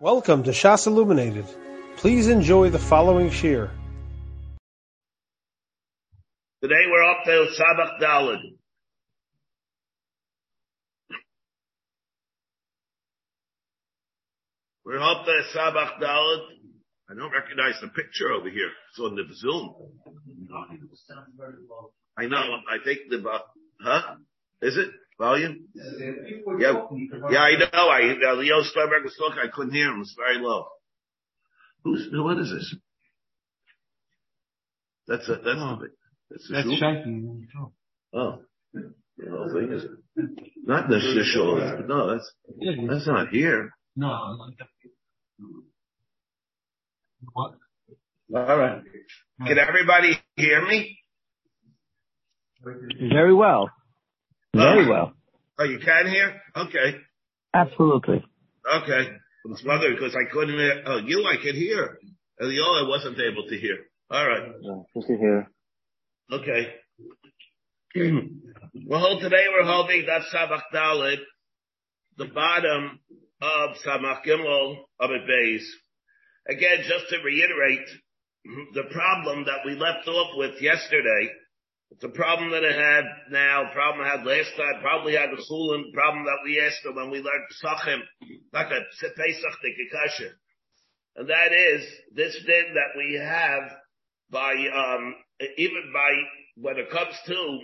Welcome to Shas Illuminated. Please enjoy the following shir. Today we're up to Samach Dalad. We're up to Samach Dalad. I don't recognize the picture over here. It's on the Zoom. I know. I think the, huh? Is it? Volume? Yeah, yeah, I know. I, uh, Leo Steinberg was talking. I couldn't hear him. It's very low. Who's, what is this? That's a, that's Oh. the, that's the That's shaking. Oh. The whole thing is, not the shishol. No, that's, that's not here. No, I like that. What? All right. Can everybody hear me? Very well. Very well. Oh, you can hear? Okay. Absolutely. Okay. It's wondering because I couldn't hear. Oh, you I could hear. Elio, I wasn't able to hear. All right. Good to hear. Okay. well, today we're holding that Samach Dalit, the bottom of Samach Gimel of a base. Again, just to reiterate, the problem that we left off with yesterday, it's a problem that I had now, problem I had last time, probably had the Chulin, problem that we asked them when we learned Pesachim, like a Pesach Tikikasha. And that is this din that we have by, um, even by, when it comes to,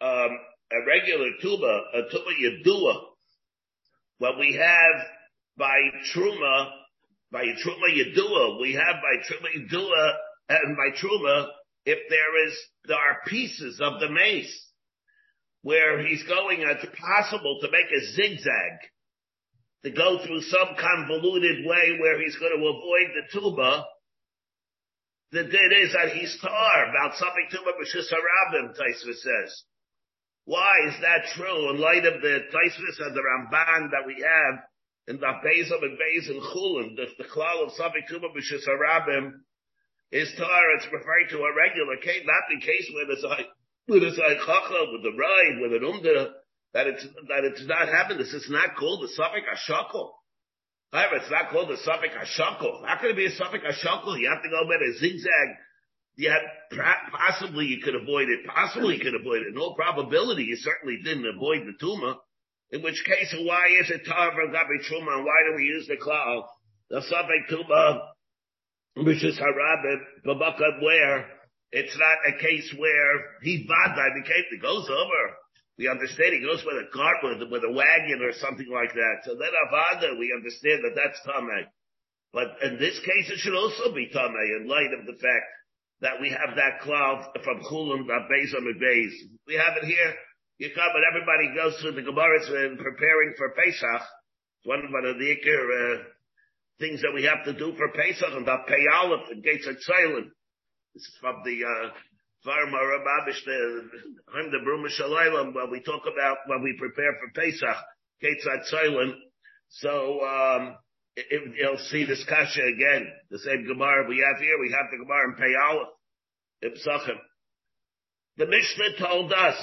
um, a regular tuba, a tuba yedua, what we have by truma, by truma yedua, we have by truma yedua, and by truma, if there is, there are pieces of the mace where he's going, uh, it's possible to make a zigzag, to go through some convoluted way where he's going to avoid the tuba, the din is that he's tar about something tuba b'shus harabim, Taisva says. Why is that true in light of the Taisvis and the Ramban that we have in the Bezim and Bez and Chulin, the, the klal of something tuba b'shus harabim is tar, it's referring to a regular case, not the case where there's a, with a chachal, with the ride, with an umda, that it's, that it's not happening. This is not called the suffix ashakal. However, it's not called the suffix ashakal. How can it be a suffix ashakal? You have to go by a zigzag. Have, possibly you could avoid it. Possibly you could avoid it. All probability, you certainly didn't avoid the tumor. In which case, why is it from gabi truma? Why do we use the cloud? The suffix tumor, which is harabim, babakad where it's not a case where he vada, the case that goes over. We understand he goes with a cart, with, with a wagon or something like that. So then avada, we understand that that's tamei. But in this case, it should also be tamei in light of the fact that we have that cloud from Chulam, that Beis on the Beis. We have it here. You come and everybody goes through the Gemara and preparing for Pesach. It's one of the Iker, uh, things that we have to do for Pesach and that Pei Aleph and Gates at Silent. This is from the, uh, Farma Rababish, I'm the Bruma Shalaylam, when we talk about, when we prepare for Pesach, Gates at Silent. So, um, if, you'll see this kasha again, the same Gemara we have here, we have the Gemara in Pei Aleph, in Pesachim. The Mishnah told us,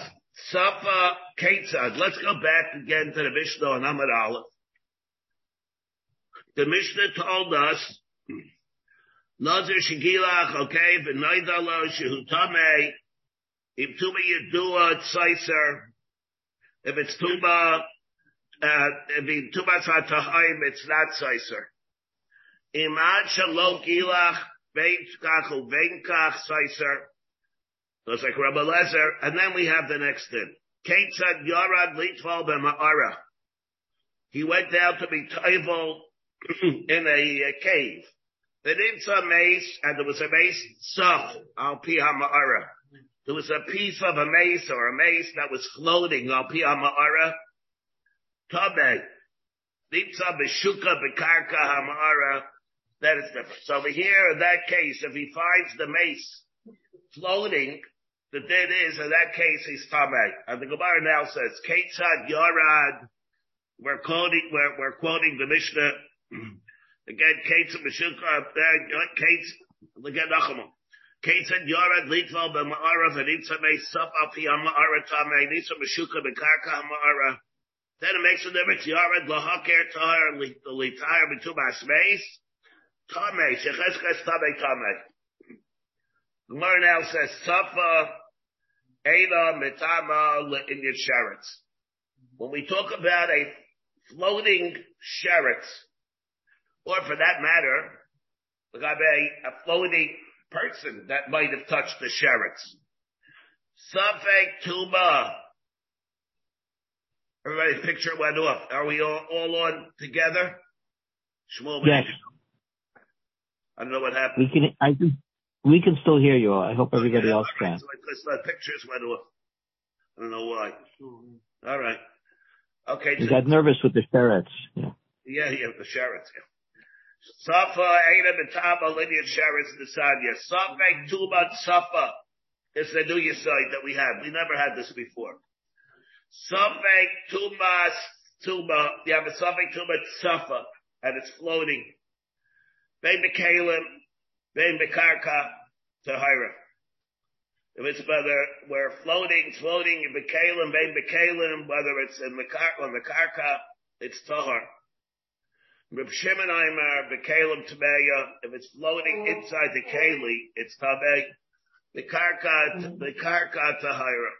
Safa Ketzad. Let's go back again to the Mishnah on Amar Aleph. The Mishnah told us, Nazir Shigilach, okay, v'noidalo shehutame, if tuba yedua tzaiser, if it's tuba, uh, if tuba tzatahayim, it's not tzaiser. Imad shalom gilach, veinkach uveinkach tzaiser, Looks like Rabbi Lezer, and then we have the next thing. Ketzad Yarad Litval B'Ma'ara. He went down to be Toivel in a, a cave. There some mace, and there was a mace, Saf, Al Pi HaMa'ara. There was a piece of a mace or a mace that was floating, Al Pi HaMa'ara. Tabe. Nitza B'Shuka B'Karka HaMa'ara. That is different. So over here, in that case, if he finds the mace floating, the dead is, in that case, he's Tameh. And the Gemara now says, Ketzad Yarad, we're quoting, we're, we're quoting the Mishnah, again, Ketzad Meshukah, uh, Ketz, again, Nachamon. Ketzad Yarad Litval B'Ma'ara V'Nitza Mei Saf Api HaMa'ara Tameh, Nitza Meshukah B'Karka HaMa'ara. Then it makes a difference. Yared lahaker tahar litayr b'tumas space. Tamei shecheskes tamei tamei. Gemara now says safa eda mitama in your sherets. When we talk about a floating sheret, or for that matter, like a, a floating person that might have touched the sherets. Safek tuba. Everybody picture went off. Are we all, all on together? Shmuel, Yes. I don't know what happened. We can, I can, we can still hear you. I hope everybody Yeah, else right, can. So because the pictures went off. I don't know why. All right. Okay. You so- got nervous with the ferrets. Yeah. Yeah, yeah, the Sheretz. Yeah. Safa, Eina, Betama, linear Sheretz, Nisanya. Safek, Tuba, Safa. It's the new site that we have. We never had this before. Safek, Tuma, Tuba. You have a Safek, Tuba, Safa. And it's floating. Bein Bekalim, Bein Bekarka, Tahira. If it's whether we're floating, floating in Bekalim, Bein Bekalim, whether it's in the Kar, on the Karka, it's Tahar. Reb Shimon Aimer, Bekalim Tabeya, if it's floating inside the Kali, it's Tabey. The the Tahira.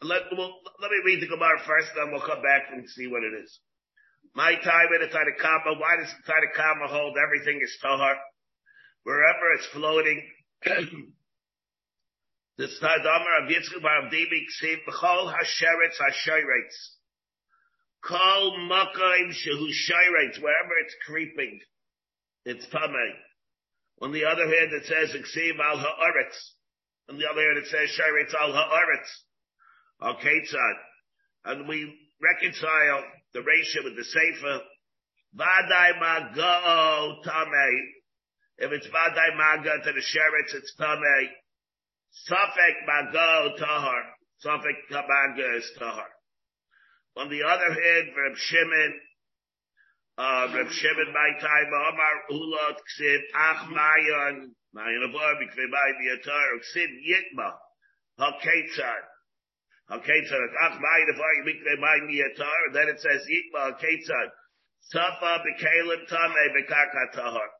Let, let me read the Gemara first, then we'll come back and see what it is. My time in the Tadakama, why does the Tadakama hold everything is Tahar? Wherever it's floating, the Tadamar of Yitzchak Bar Abdibi Ksiv, B'chol Hasheretz Hasheretz. Kol Makaim Shehu Shairetz, wherever it's creeping, it's Tameh. On the other hand, it says Ksiv Al Ha'aretz. On the other hand, it says Shairetz Al Ha'aretz. Okay, son. And we reconcile the ratio with the Sefer. Vadai Mago Tameh. If it's Vadai Maga to the Sheretz, it's Tameh. Safek Mago Tahar. Safek Maga is Tahar. On the other hand, Reb Shimon, uh, Reb Shimon, my time, Omar Ulot, Ksiv, Ach Mayan, Mayan Abor, Bikve Mayan Yatar, Ksiv Yitma, HaKetzad. HaKetzad, Ach Mayan Abor, Bikve Mayan Yatar, and then it says Yitma, HaKetzad. Safa, Bekalim, Tame, Bekaka Tahar.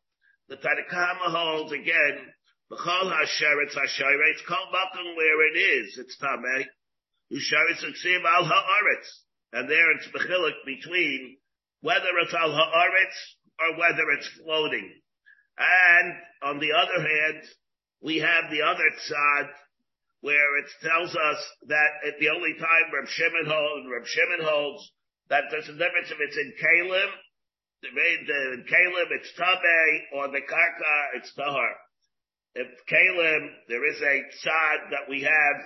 The Tadakama holds again, B'chol HaSheretz HaSheretz, Kol Bakum where it is, it's Tame. Usharetz Ksiv Al Ha'aretz. And there it's bechilik between whether it's al haaretz or whether it's floating. And on the other hand, we have the other tzad where it tells us that at the only time Reb Shimon holds, Reb Shimon holds that there's a difference if it's in Kalim, the in Kalim it's Tabe, or the Karka it's Tahar. If Kalim, there is a tzad that we have,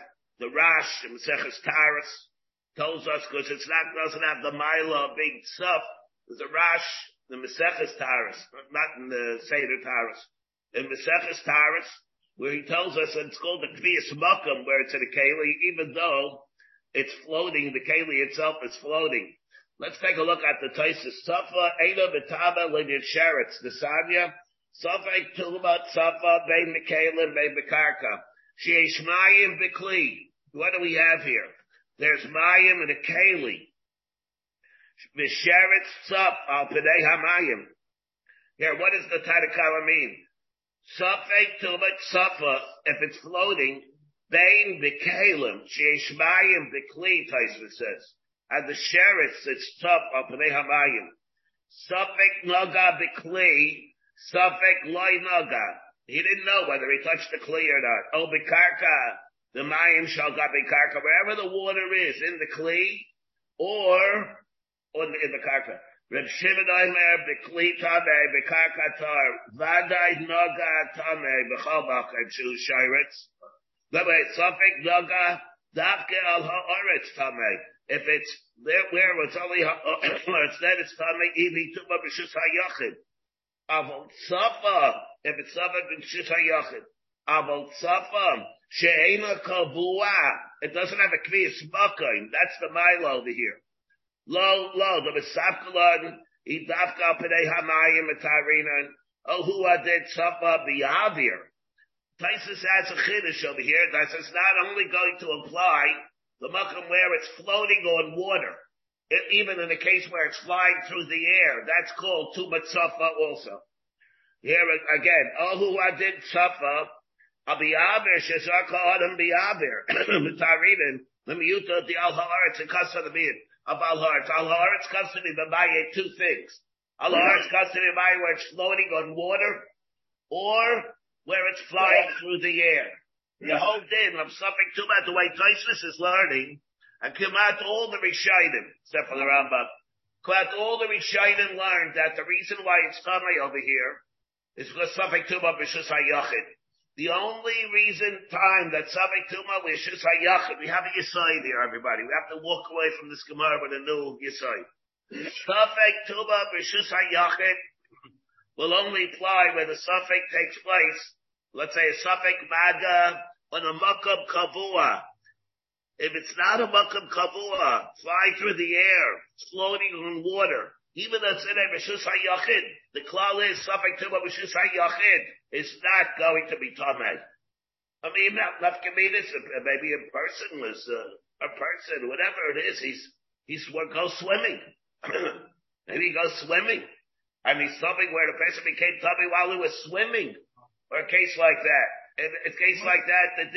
the Rash, in Maseches Taras, tells us because it's not doesn't have the mila big stuff. There's a rash the Maseches Taras, not in the Seder Taras. In Maseches Taras, where he tells us it's called the Kviyas Makam, where it's in a Keli, even though it's floating, the Keli itself is floating. Let's take a look at the Taisus. Safa, Eina, Betaba, Linyad Sheretz, the Sanya, Safa, Tulmat, Safa, Bein Mekalim, Bein Bekarka. Sheishmayim Bekli. What do we have here? There's Mayim and a Keli. Visheretz Tzaf al Pidei HaMayim. Here, what does the Tadakala mean? Safek Tilmat Safa, if it's floating, Bain Bekalim, Sheish Mayim Bekli, Taisva says. And the Sheretz, it's Tzaf al Pidei HaMayim. Safek Naga Bekli, Safek Loi Naga. He didn't know whether he touched the Kli or not. Oh, Bekarka. The mayim shall gabe karka, wherever the water is, in the kli, or, or in the karka. Reb Shimon Aimer, bekli tame, bekarka tar, vadai naga tame, bechal bachem shu shairetz. Wait, safek naga, dafke al ha'aretz tame. If it's there where it's only ha'aretz, then it's tame, ivi tuma b'shus ha'yachid. Avol safa, if it's safa b'shus ha'yachid. Avol safa, She'ena kavua. It doesn't have a kviyas makaim. That's the milo over here. Lo, lo, the misafkalon, idafka pidei hamayim etarinan, oh, who did safa biyavir. Taisus has a chiddush over here that it's not only going to apply the makam where it's floating on water. even in the case where it's flying through the air, that's called Tumatzafa also. Here again, Ohu adid safa, abiyaver shesaka adam biyaver, mitaridin, lemiyuta the al haaretz and kasa the. Of al haaretz, al haaretz to me by two things. Al haaretz to me by where it's floating on water, or where it's flying through the air. The whole din of something too bad the way Taisus is learning, and come out all the Rishayim, except for the Rambam. Out all the Rishayim learned that the reason why it's Tamei over here is because suffering too much Tuma B'Shus HaYachid. The only reason, time that Safek Tuma B'Shus HaYachid, we have a Yisai here, everybody. We have to walk away from this Gemara with a new Yisai. Safek Tuma B'Shus HaYachid will only apply where the Safek takes place. Let's say a Safek Maga on a Makam Kavua if it's not a makam kavua, fly through the air, floating on water, even it's in a Rishus HaYachid, the klal is suffering to a Rishus HaYachid, is not going to be tamei. I mean, not nafkaminis, maybe a person was, uh, a person, whatever it is, he's, he's, goes swimming. maybe he goes swimming. And he's something where the person became tummy while he was swimming. Or a case like that in a case like that, the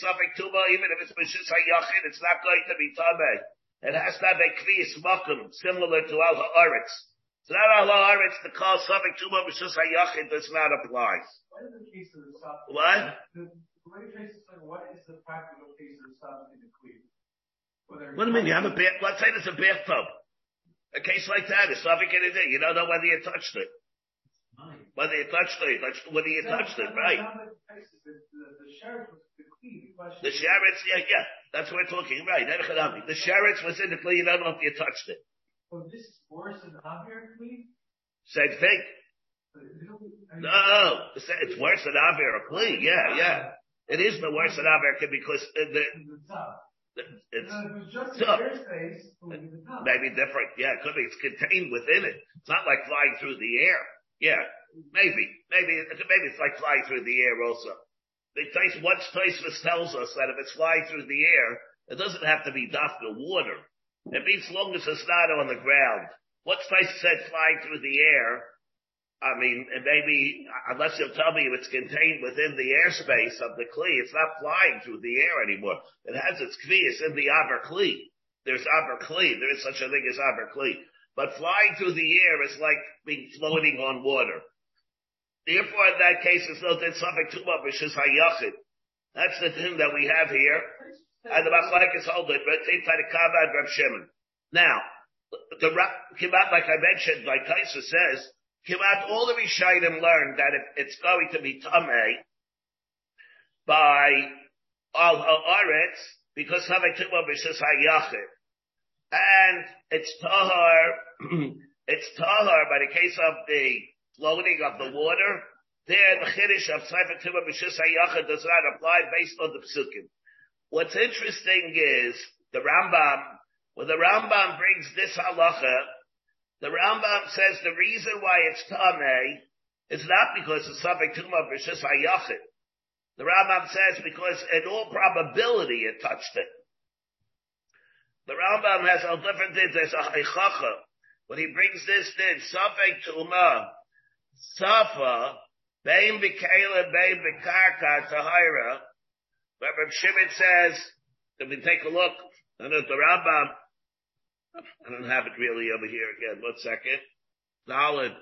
suffering tuma, even if it's Mishis HaYachid, it's not going to be Tameh. It has to have a Kvi's Makum, similar to Al Ha'aretz. So that Al Ha'aretz, the call suffering tuma Mishis HaYachid does not apply. What is the case of the suffix? What? The, the way traces like, what is the practical case of the suffix in the Kvi? What do you mean? You have a bath, let's say there's a bathtub. A case like that, is suffix in it, you don't know whether you touched it. Whether you touched it, whether you touched it, right? The sheretz, yeah, yeah, that's what we're talking, right? The sheretz was in the kli, you don't know if you touched it. So this is worse than Avir kli? Same thing. No, it's worse than Avir kli, yeah, yeah. It is the worse than Avir because the, it's tough. Maybe different, yeah, it could be, it's contained within it. It's not like flying through the air. Yeah, maybe, maybe, maybe it's like flying through the air also. The once Taisvis tells us that if it's flying through the air, it doesn't have to be dafka water. It means long as it's not on the ground. Once Tais said flying through the air, I mean, and maybe, unless you'll tell me if it's contained within the airspace of the Kli, it's not flying through the air anymore. It has its Kli, it's in the Aber Kli. There's Aber Kli, there is such a thing as Aber Kli. But flying through the air is like being floating on water. Therefore, in that case, it's no then suffix tuma b'shis hayachid. That's the thing that we have here. And the machlekes hold it. But Reb Shimon. Now, the like I mentioned, like Kaisa says, Kimat, all the Rishayim learned that if it's going to be Tameh by Al Haaretz, because suffix tuma b'shis hayachid. And it's tahar, it's tahar by the case of the floating of the water, there the chiddush of Sefer Tumah B'Shus HaYachad does not apply based on the psukim. What's interesting is the Rambam, when the Rambam brings this halacha, the Rambam says the reason why it's tamei is not because it's Sefer Tumah B'Shus HaYachad. The Rambam says because in all probability it touched it. The Rambam has a different things. There's a haichacha. When he brings this din, Safek Tumah, Safa, Bein B'Kela, Bein B'Karka, Tahira, but Reb Shimon says, if we take a look, I know the Rambam, I don't have it really over here again, one second. Dalid.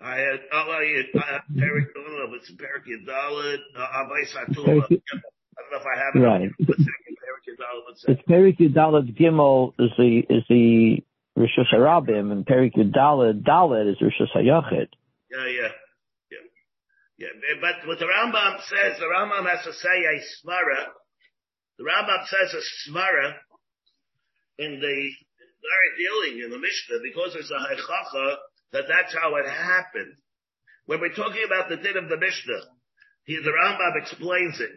I had, oh, I have Perik, uh, I don't know if it's Perik Dalid, Abai Satula. I don't know if I have it. Right. One second, Perik Dalid, one second. It's Perik Yudalit Gimel is the, is the Rishus Harabim, and Perik Yudalit Dalit is Rishus Hayachid. Yeah, yeah, yeah, yeah. But what the Rambam says, the Rambam has to say a smara. The Rambam says a smara in the very dealing in the Mishnah because it's a haichacha that that's how it happened. When we're talking about the din of the Mishnah, he, the Rambam explains it.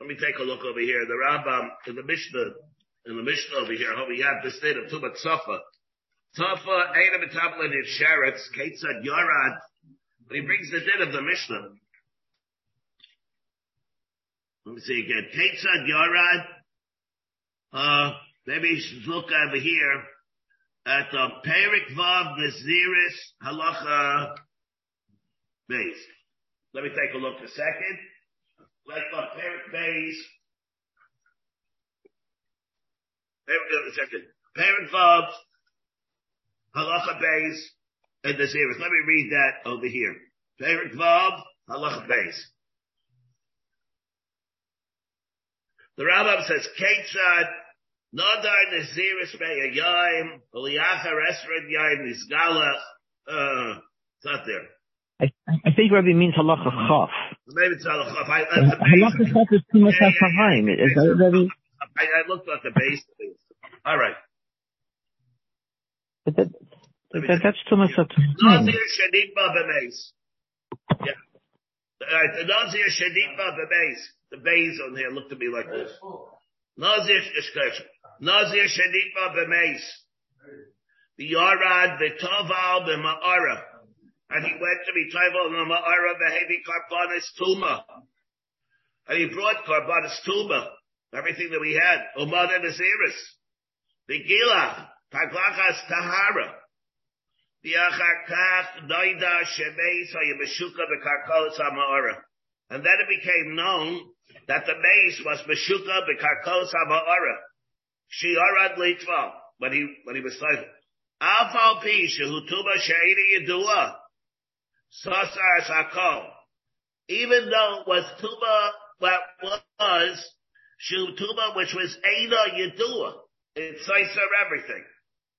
Let me take a look over here. The Rambam in the Mishnah, in the Mishnah over here, how we have this din of Tumat Safa. Tafa Eina Metablet in Sheretz, Ketzad Yorad. But he brings the din of the Mishnah. Let me see again. Ketzad Yorad. Uh, Maybe you should look over here at the Perik Vav Naziris Halacha base. Let me take a look a second. Let's look Perik base. Perik, a second. Perik Vav Halacha base and Naziris. Let me read that over here. Perik Vav Halacha base. The Rambam says, Ketzad Nadar Naziris Me'ayayim, Uliyachar Esred Yayim Nizgalach, uh, it's not there. I, I think Rabbi means halacha chaf. Maybe it's not a chaf. Halacha chaf is too much Yeah, yeah, ha'chahaim. yeah. Rabbi? I, I looked at the base. All right. But that, that, that's too much ha'chahaim. Nazir Shadidba Bemes. Yeah. All right, the Nazir Shadidba Bemes. The base on here looked to me like this. Nazir Ishkesh. Nazir Shadidba Bemes. The Yarad, the Toval, the Ma'ara. And he went to be Toval, the Ma'ara, the heavy Karbanis Tuma. And he brought Karbanis Tuma. Everything that we had. Umad and Aziris. The Gila. Taglachas Tahara. And then it became known that the base was Meshuka Bekarkos Hama'ara. Shiarad Litva. When he, when he was slain. Alfal Pi Shehutuma Sheiri Yedua. Sosar Sakol. Even though it was Tuba, what was Shehutuma, which was Ada Yedua. It says everything.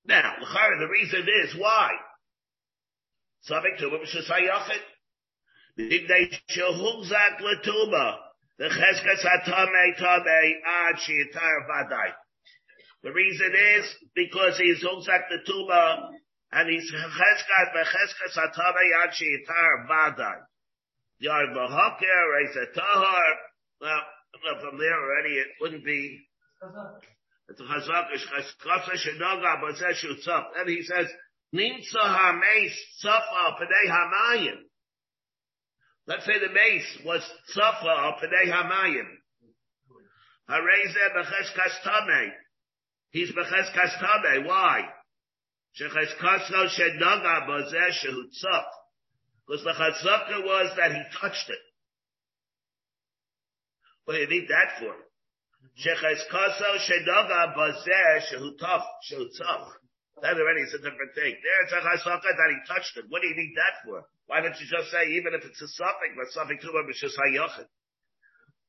Now, the reason is why. Tuba b'shus hayachit. B'dibnei shehugzak l'tuba. The cheskas hatame tame ad sheyitar vadai. The reason is because he's hugzak the tuba and he's cheskas b'cheskas hatame ad sheyitar vadai. Yard b'hoker, reis tahar. Well, from there already it wouldn't be it's it says shutzaf. And he says, Nimtza. Let's say the mace was tzafa p'nei hamayim. Hareze b'ches kastame. He's b'ches kastame. Why? Sheches kasto shenoga b'zeh. Because the chazaka was that he touched it. What do you need that for? Sheches kaso shenoga bazeh shehutaf shehutzaf. That already is a different thing. There it's a chasaka that he touched it. What do you need that for? Why don't you just say even if it's a suffix, but something to him is just hayochet?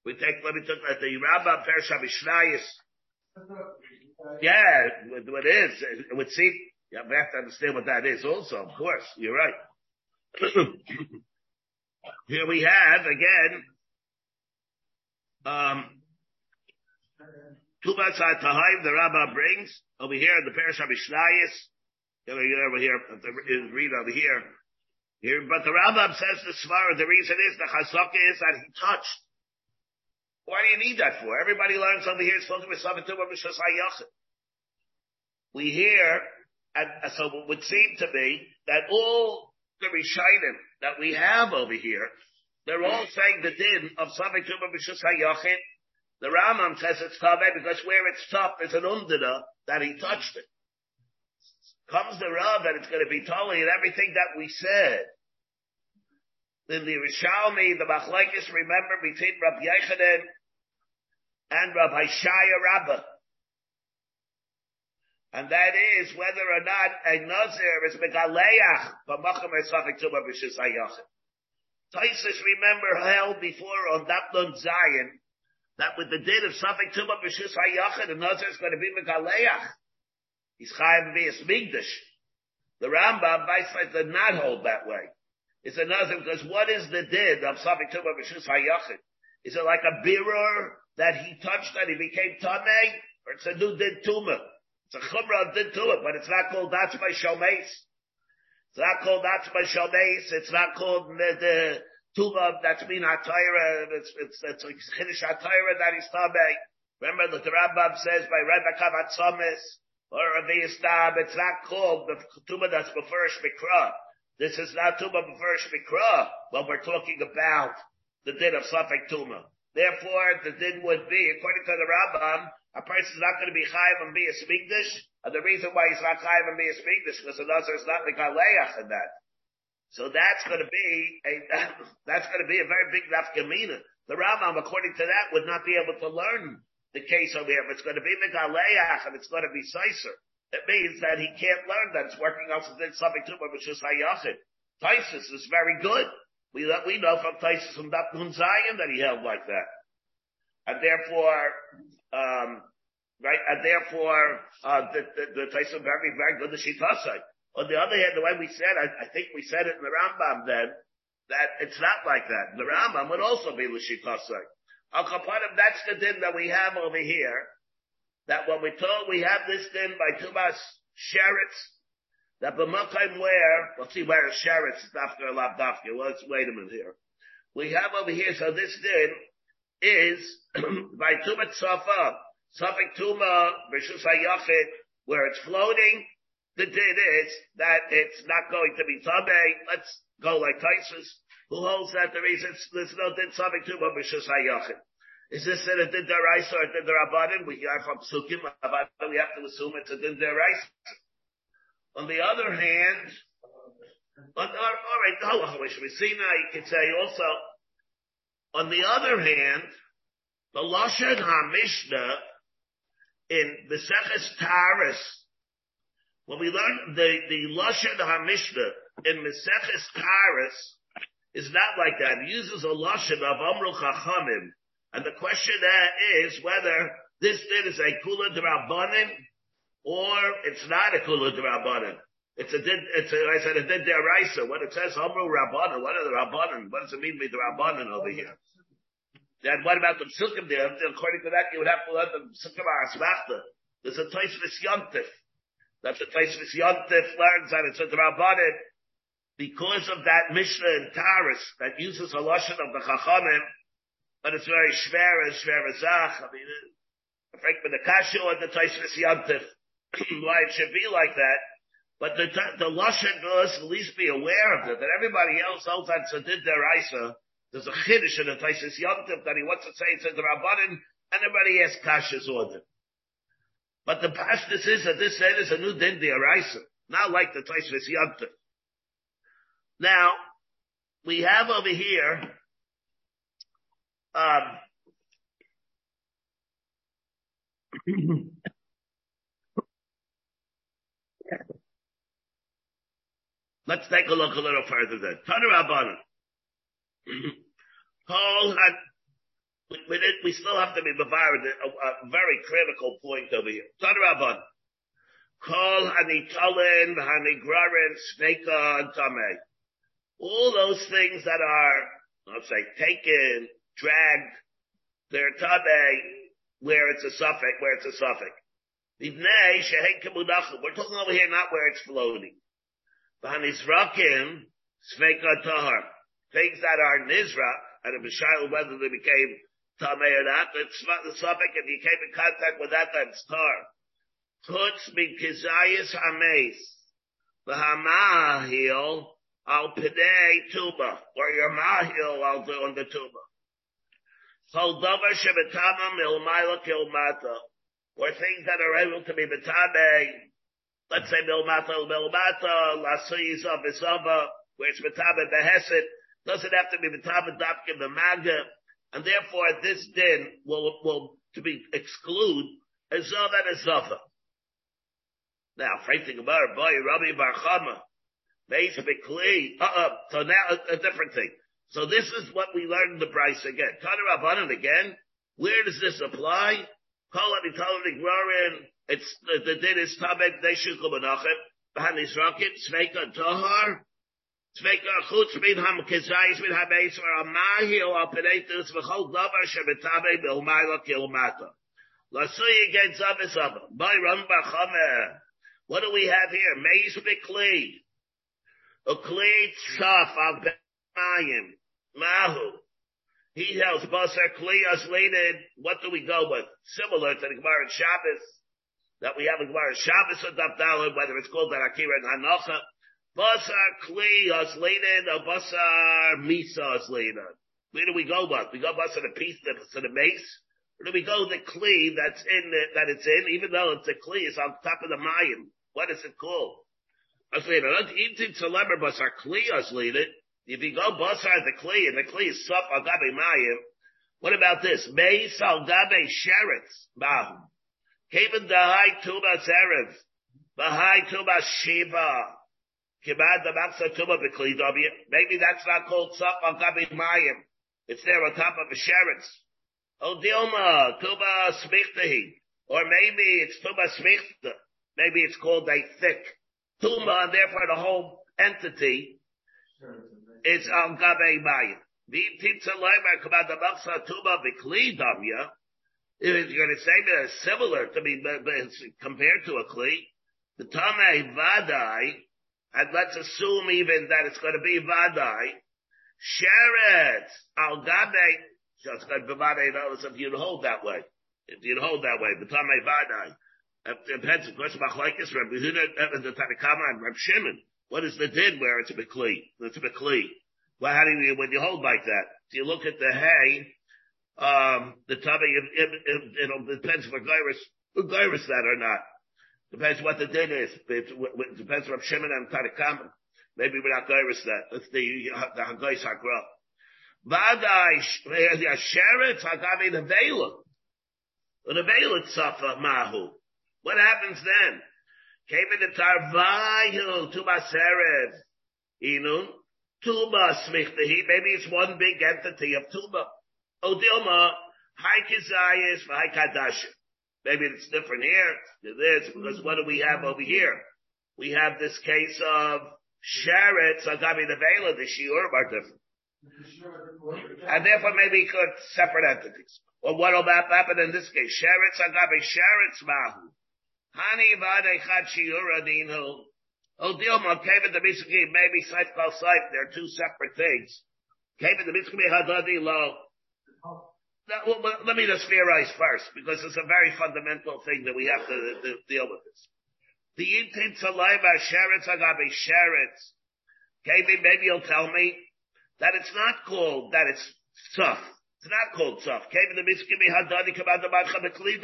We take let me take uh, the Rambam Persham Mishnayis. Yeah, what it is it would seem. We have to understand what that is. Also, of course, you're right. Here we have again. Um, Tubas Tahayim, the Rabbah brings over here in the Parish of Mishnayis. Over here, read uh, over here. Here, but the Rambam says the Svara, the reason is the Chazaka is that he touched. Why do you need that for? Everybody learns over here, it's supposed to be something to Mishas HaYachid. We hear, and so it would seem to me that all the Rishainim that we have over here, they're all saying the din of something to Mishas HaYachid, the Rambam says it's Taveh because where it's tough is an undina that he touched it. Comes the Rav that it's going to be totally and everything that we said. In the Rishalmi, the Machlekes, remember between Rab Yechanan and Rab Hoshaya Rabbah. And that is whether or not a Nazir is Megaleach, B'macham Esafik Tumah B'Shis HaYachid. Taisus, remember, held before on Dapnun Zion, that with the din of Safek Tumah B'Shus HaYachid, the Nazir is going to be Megaleach. He's Chayav V'Yas Migdash. The Rambam, Weisfeld, did not hold that way. It's a Nazir because what is the din of Safek Tumah B'Shus HaYachid? Is it like a birur that he touched and he became Tameh? Or it's a new din Tumah? It's a Chumrah of din Tumah, but it's not called That's by Shomeis. It's not called That's by Shomeis. It's not called the, the Tuba, that's mean Atayra, it's, it's, it's like Chiddush Atayra that is Tameh. Remember that the Rambam says by Rebbe Kavatzomis, or Ravi Stab, it's not called the Tuba that's Beferish Mikra. This is not Tuba Beferish Mikra, when we're talking about the din of Safek Tuma. Therefore, the din would be, according to the Rambam, a person is not going to be chayiv and be a smigdish, and the reason why he's not chayiv and be a is because the nazar is not the galeach in that. So that's going to be a that's going to be a very big nafkamina. The Rambam, according to that, would not be able to learn the case over here. If it's going to be megaleach and it's going to be sicer, it means that he can't learn that it's working out something too much, which is hayachid. Taisus is very good. We we know from Taisus from Dapun Zion that he held like that, and therefore, um, right, and therefore, uh, the the, the Taisus very very good. The Shitasai. On the other hand, the way we said, I, I think we said it in the Rambam then that it's not like that. The Rambam would also be Lashitasai. Al Kapanim, that's the din that we have over here. That when we told we have this din by Tumas Sheretz, that b'makayim where, let's see where is Sheretz, Dafka or Labdafka. Well, let's wait a minute here. We have over here, so this din is by Tumat Safa, Safik Tuma, Rishus HaYachid, where it's floating, the din is that it's not going to be Tabe. Let's go like Taisus, who holds that the reason there's no din Safik Tuma, Rishus HaYachid. Is this a din deraisa or a din derabanan? We hear from Psukim, we have to assume it's a din deraisa. On the other hand, on, uh, all right, Now you could say also, on the other hand, the Lashon HaMishnah in the Seches Taris, when we learn the, the Lashon HaMishnah in Meseches Taris, is not like that. It uses a Lashon of Amru Chachamim. And the question there is whether this din is a Kula Drabanin or it's not a kula rabbanon. It's a did, it's a, I said a did deraisa. When it says Amru Rabbanon, what are the Rabbanon? What does it mean by the Rabbanon over here? Then what about the Psukim there? According to that, you would have to learn the Psukim Asmachta. There's a Taisvis That's a Taisvis Yontif learns that it's a Rabbanon because of that Mishnah in Taris that uses a Lashon of the Chachamim, but it's very shver and zach. I mean, Frank with the Kashu and the Taisvis Yontif. why it should be like that. But the the lashon must at least be aware of it. That everybody else else on Sadid Deraisa, there's a chiddush in the Taisis Yontif that he wants to say it says the Rabbanin, and everybody has Kasha's order. But the pashtus is that this is a new din Deraisa, not like the Taisis Yontif. Now, we have over here, um, Let's take a look a little further then. Tana Rabbanan. Paul had, we, we, we, still have to be bavard a, a very critical point over here. Tana Rabbanan. Kol hanitolin, hanigrarin, sneka, and tame. All those things that are, let's say, taken, dragged, they're tame, where it's a suffix, where it's a suffix. We're talking over here not where it's floating. V'hanizrakim sveka tahar. Things that are nizra, and a b'shayl whether they became tamei or not, it's the suffix, if you came in contact with that, that's tar. Chutz min kizayis hameis. V'hamahil al pidei tuba, or your mahil al on the tuba. Kol davar shebetama milmaila kilmata, or things that are able to be betabe, let's say Milmata Milmata, Lasuyiza Bisaba, where it's Metabe Beheset, doesn't have to be Metabe Dapke Bemaga, and therefore this din will, will, to be exclude, Ezov and Ezova. Now, about it, boy, Rabbi Barchama, Beis Bekli, uh-uh, so now a, a, different thing. So this is what we learned in the price again. Tana Rabbanan again, where does this apply? Kol Ani Glorin, it's the, din is tabek deishukul benachem. B'hanis rocket sveka tohar. What do we have here? Meis Bikli. A Kli Tzaf al Bemayim. Mahu. He tells Basar Kli Asleted. What do we go with? Similar to the Gemara Shabbos that we have a Gemara Shabbos or Dabdalad, whether it's called that Akira and Hanocha. Basar Kli Oslina, or Basar Misa Oslina. Where do we go, but we go basar the piece to the base, Where do we go the kli that's in the, that it's in, even though it's a kli, it's on top of the mayim? What is it called? If you go basar the kli and the kli is saf al gabe mayim, what about this? Meis al gabe sheretz bahu. Kevin tubas erev. Bahai tubas shiva. The b'kli dobya. Maybe that's not called saf al gabe mayim. It's there on top of a sheretz. Oh tuba smichtahi. Or maybe it's tuba smichta. Maybe it's called a thick tumba, and therefore the whole entity is al gabe mayim. If you're going to say that it's similar to be compared to a kli, the tame vadai, and let's assume even that it's going to be vadai, sheret al gabe, so it's going to be vadai, if you'd hold that way. If you'd hold that way, the tame vadai. It depends, of course, machlekes, Rabbi Yehuda, the Tanakama, and Reb Shimon. What is the din where it's a bekli? It's a bekli. Well, how do you, when you hold like that? Do you look at the hay, um, the tummy, it, it, it, it depends if a gyrus that or not. Depends what the din is. It, depends on Shimon and Tanakama. Maybe we're not gyrus that. That's the, the Hagais Hagra. Vadai, Sheret, Hagavi, the Vela. The Vela Tzafa Mahu. What happens then? Came in the Tarvayu, Tubaserev. Inun. Tuba smichtahi. Maybe it's one big entity of Tuba. Odilma, high kizayis for high kadash. Maybe it's different here this because what do we have over here? We have this case of Sheretz, Agabi the Vela, the Shiur are different. And therefore maybe could separate entities. Well, what will that happen in this case? Sheretz, Agabi, Sheretz, Mahu. Hani vade chad Shiur adinu. Oh, Kevin the Misuki, maybe Saif Kal Saif, they're two separate things. Kevin the Misuki Hadadi Lo. Well, let me just theorize first, because it's a very fundamental thing that we have to, to deal with this. The lie about sheretz agabe sheretz. Kevin, maybe you'll tell me that it's not called, that it's tough. It's not called tough. Kevin the Misuki Hadadi Kabad Madcha Bekli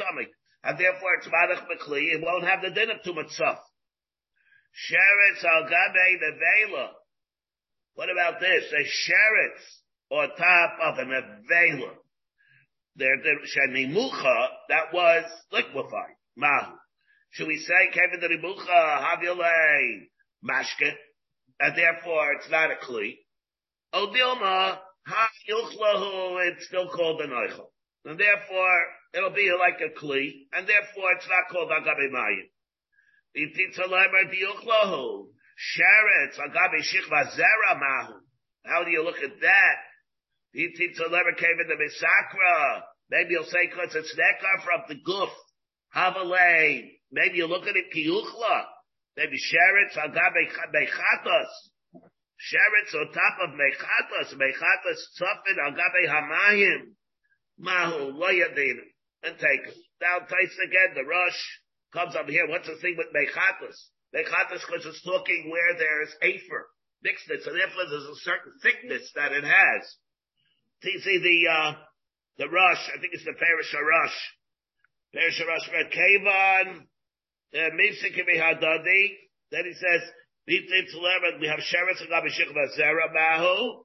And therefore it's Madach Bekli, it won't have the din of too much tough. Sheretz al gabe the vela. What about this? A sheretz on top of an avela. There, shenimucha, that was liquefied. Mahu. Should we say, Kevin the rimucha, havile, mashke, and therefore it's not a kli. Odilma, ha yuchlahu, it's still called an oichel. And therefore, it'll be like a kli, and therefore it's not called agabe mayim. Sheretz, agabe shichva zera mahu. How do you look at that? Ititzalemar came in the misakra. Maybe you'll say nekar from the guf. Havale. Maybe you look at it kiyuchla. Maybe sheretz agabe mechatos. Sheretz on top of mechatos. Mechatos tzafin agabe hamayim. Mahu lo yadin. And take it. Now taste again the rush comes up here. What's the thing with mechatas? Mechatas because it's talking where there's afer, mixedness, and therefore there's a certain thickness that it has. See, see the, uh, the rush, I think it's the Perish Rush. Perish Rush, Kevan, Mipsik Hadadi. Then he says, we have Sheretz Agabi Shikva Zera Mahu.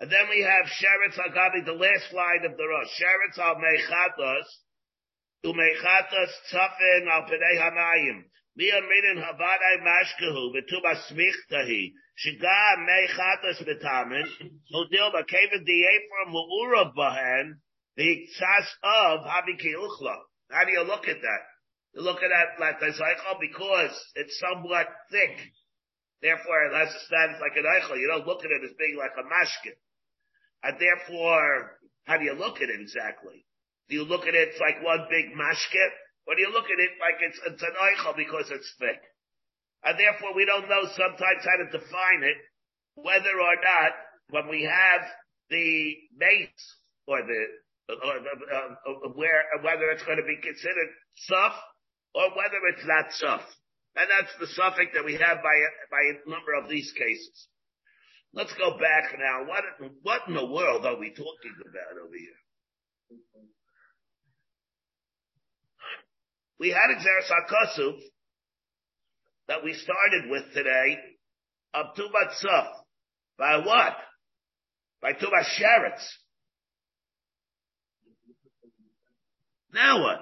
And then we have Sheretz Agabi, the last line of the Rush. Sheretz Al Mechatas. Umechatas tzafin al pedei hamayim. Liam minin havadai mashkehu v'tuba smichtahi. Shiga mechatas betamin. Udil b'kevin di'efra mu'ura bahen. The tzas of habiki uchla. How do you look at that? You look at that like the cycle because it's somewhat thick. Therefore, it has a status like an eichel. You don't look at it as being like a mashkin. And therefore, how do you look at it exactly? Do you look at it like one big mashket? Or do you look at it like it's, it's an oichel because it's thick? And therefore we don't know sometimes how to define it, whether or not when we have the mates or the, or uh, uh, where, whether it's going to be considered soft or whether it's not soft. And that's the suffix that we have by, by a number of these cases. Let's go back now. What, what in the world are we talking about over here? We had Exeris HaKosuf that we started with today of Tubat Suf. By what? By Tubat Sheretz. Now what?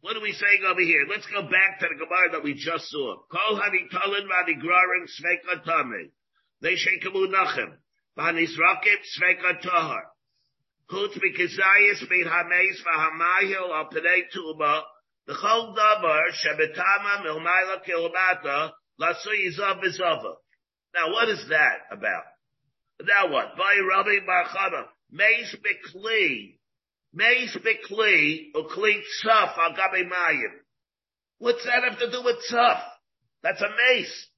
What are we saying over here? Let's go back to the Gemara that we just saw. Kol hani talin v'ani grarin sveka tame. They shekamu nachem. V'ani zrakim sveka tahar. Chutz mikizayis bein hameis v'hamayil al pnei tuba. The chol dabar shebetama milmayla kilomata lasu yizav v'zava. Now what is that about? Now what? By Rabbi Barchana. Meis bekli. Meis bekli ukli tzaf al gabe mayim. What's that have to do with tzaf? That's a meis.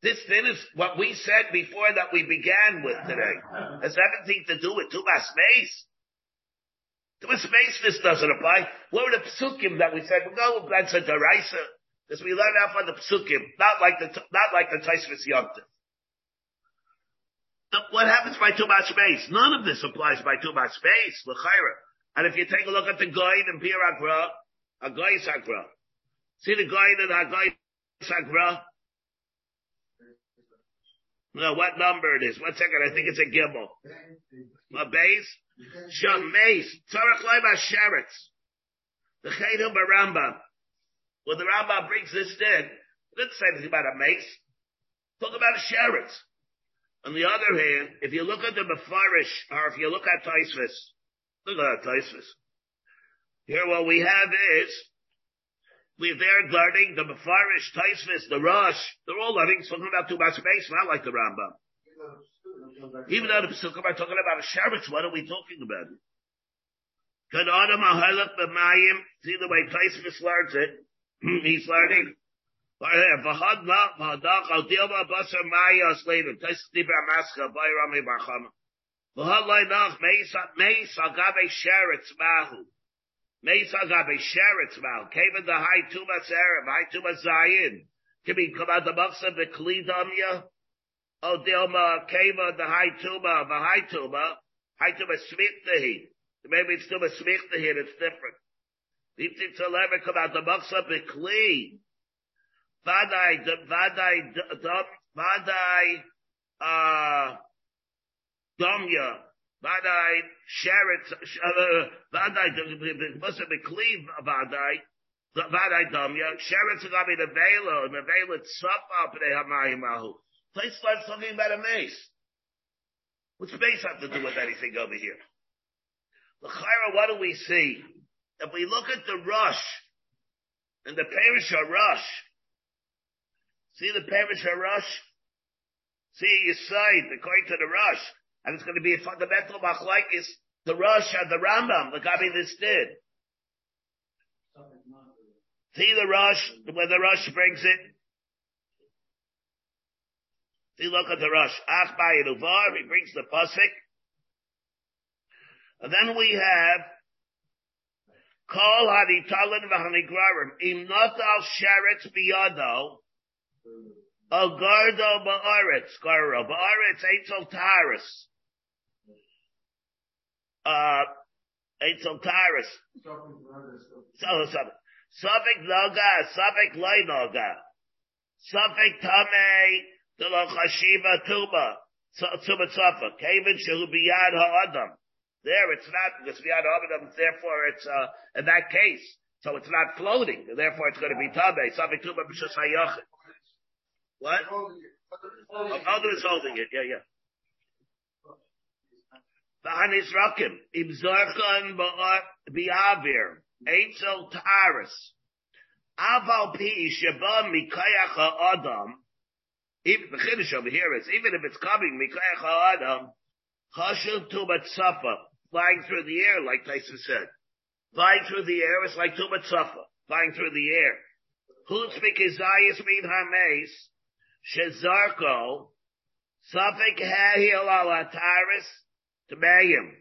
This then is what we said before that we began with today. Has everything to do with Tumas Meis. Tumas Meis, this doesn't apply. What were the psukim that we said? No, that's a deraisa. Because we learn out from the psukim, not like the, not like the Taisvis Yomtiv. What happens by Tumas space? None of this applies by Tumas Meis, L'chaira. And if you take a look at the Goyin and Pir Agra, a Goy Sagra, see the Goyin and a Goy Sagra, no, what number it is. One second, I think it's a gimel. A base? Shameis. Tzarech Leiba Sheretz. The Chedum Baramba. When the Rambam brings this in, it doesn't say anything about a meis. Talk about a sheretz. On the other hand, if you look at the Mefarish, or if you look at Taisvis, look at Taisvis. Here what we have is, we're there learning the Mefarish, Taisvis, the Rosh, they're all learning something about two space, not like the Rambam. Even though the Pesukim are talking about a sheretz, what are we talking about? Can Adam Ahalak B'mayim, see the way Taisvis learns it, he's learning. Mahu. Kevin the high tumas Arab, high tumas Zayin. Can be come out the maksa dilma keva the high tuma, the high tuma, high tuma smiktahi. Maybe it's tuma smiktahi and it's different. Diptik to lever come out the maksa v'kli. Vadai, vadai, vadai, uh, domya, vadai, sheretz, vadai, been cleave, vadai, vadai domya, sheretz and the velo tzafa p'nei hamayim ahu. Place starts talking about a meis. What's meis have to do with anything over here? L'chaira, what do we see? If we look at the Rosh, and the parish Rosh, see the parish Rosh? See your side, according to the Rosh, and it's going to be a fundamental machlaikis, the Rosh and the Rambam, the Gabi this did. See the Rosh, where the Rosh brings it, See, look at the Rosh. Ach Uvar, he brings the pasuk. And then we have Kol Haditalin V'Hanigrarim. Im not al sheretz biyado. Agardo ba'aretz. Garro ba'aretz eitzel taris. Uh, eitzel taris. Safek noga, Safek loy noga. Safek tamei, the lo chashiva tuba, tuba tzafa, kevin shehu biyad ha'adam. There it's not, because biyad ha'adam, therefore it's, uh, in that case, so it's not floating, therefore it's going to be tabe, safik tuba b'shus. What? Other is holding it, yeah, yeah. V'hanis rakim, im zarkan bi'avir, eitzel taris, aval pi sheba mikayach ha'adam, even the chiddush over here is even if it's coming mikayach adam, chashuv tubat safa, flying through the air, like Tyson said. Flying through the air is like tubat safa, flying through the air. Who's mikizayis min hames, shezarko, safik hahil ala taris, tmayim.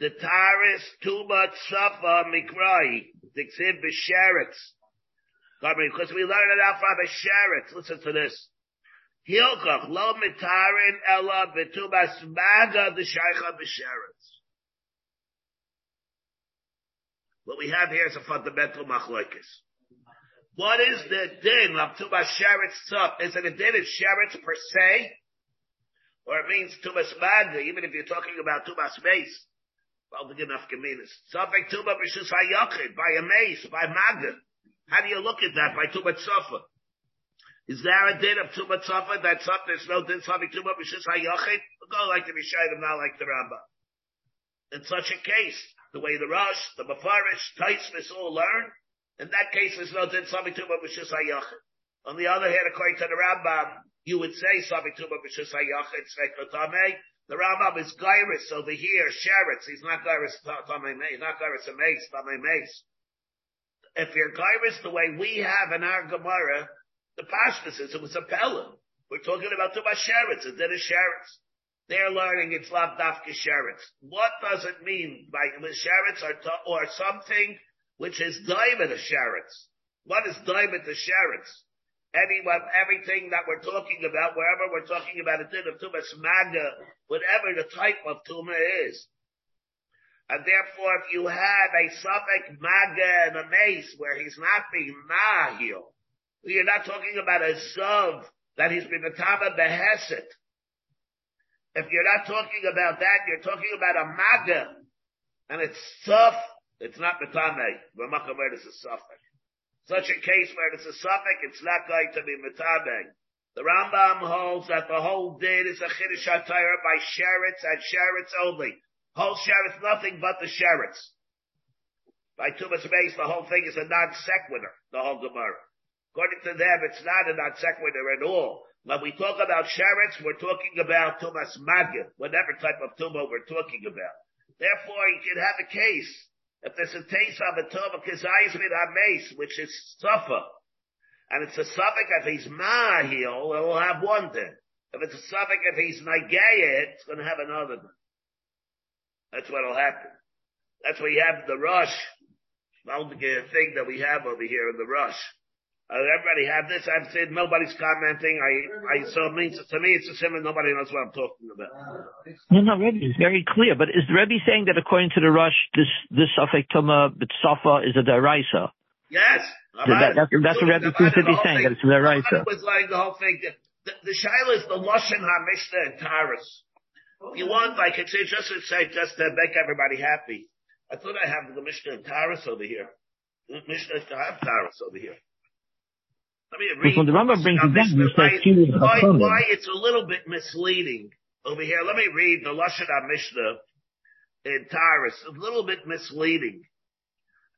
The taris tubat safa mikrai, dixiv b'sheretz. Because we learned it out from a. Listen to this. Hilchach lo mitarin ella betubas maga the shaycha b'sheretz. What we have here is a fundamental machlokes. What is the din of Tumas Sheretz Tzuf? Is it a din of Sheretz per se? Or it means Tumas maga? even if you're talking about Tumas Meis. Well, the enough Geminis. Safek Tumas Rishus HaYachid, by a meis, by Magda. How do you look at that? By Tumas Tzufa. Is there a din of Tumas Tzufa That's up. there's no din Safek Tumas Rishus HaYachid? We'll go like the Rishayim, not like the Rambam. In such a case, the way the Rosh, the Mefarish, Taisvis all learn, in that case, there's no din Sami Tuma B'Shus HaYachid. On the other hand, according to the Rambam, you would say Sami Tuma B'Shus HaYachid, Svekotame. The Rambam is Gairis over here, Sheretz. He's not Gairis Tame He's not Gairis Ames, Tame Meis. If you're Gairis the way we have in our Gemara, the Pashtus is it was a Pella. We're talking about Tuma Sheretz, and then a. They're learning it's Lav Dafka Sheretz. What does it mean by Sheretz or, or something which is diamond Sheretz. What is diamond Sheretz? Anyone, everything that we're talking about, wherever we're talking about a din of Tumas Magda, whatever the type of Tuma is. And therefore, if you have a Safek maga and a meis where he's not being Mahil, you're not talking about a Zav that he's been Beheset. If you're not talking about that, you're talking about a maga, and it's tough it's not metame. V'macham where it's a suffix. Such a case where it's a suffix, it's not going to be metame. The Rambam holds that the whole din is a chiddush by sheretz and sheretz only. Whole sheretz, nothing but the sheretz. By Tumas base, the whole thing is a non sequitur, the whole Gemara. According to them, it's not a non sequitur at all. When we talk about sheretz, we're talking about Tumas Magid, whatever type of tumah we're talking about. Therefore, you can have a case if there's a taste of a tova kizayis with meis, which is suffer, and it's a suffix if he's mahil, it will have one thing. If it's a suffix if he's nagaya, it's going to have another thing. That's what'll happen. That's why you have the Rosh, the thing that we have over here in the Rosh. Uh, everybody have this. I've said nobody's commenting. I, I, so it means to me it's a similar. Nobody knows what I'm talking about. No, no, Rebbe is very clear. But is the Rebbe saying that according to the Rosh, this this suffix tuma b'tsafa is a deraisa? Yes. That, that's that's what Rebbe seems to be saying. That it's a deraisa. was like the whole thing. The, the, shaila is the lashon hamishna and taras. You want, I could say just to say just to make everybody happy. I thought I have the Mishnah and Taras over here. Mishnah to have Taras over here. Let me read. When the Rambam brings it down, he says why, why it's a little bit misleading over here. Let me read the Lashon Mishnah in Taurus. A little bit misleading.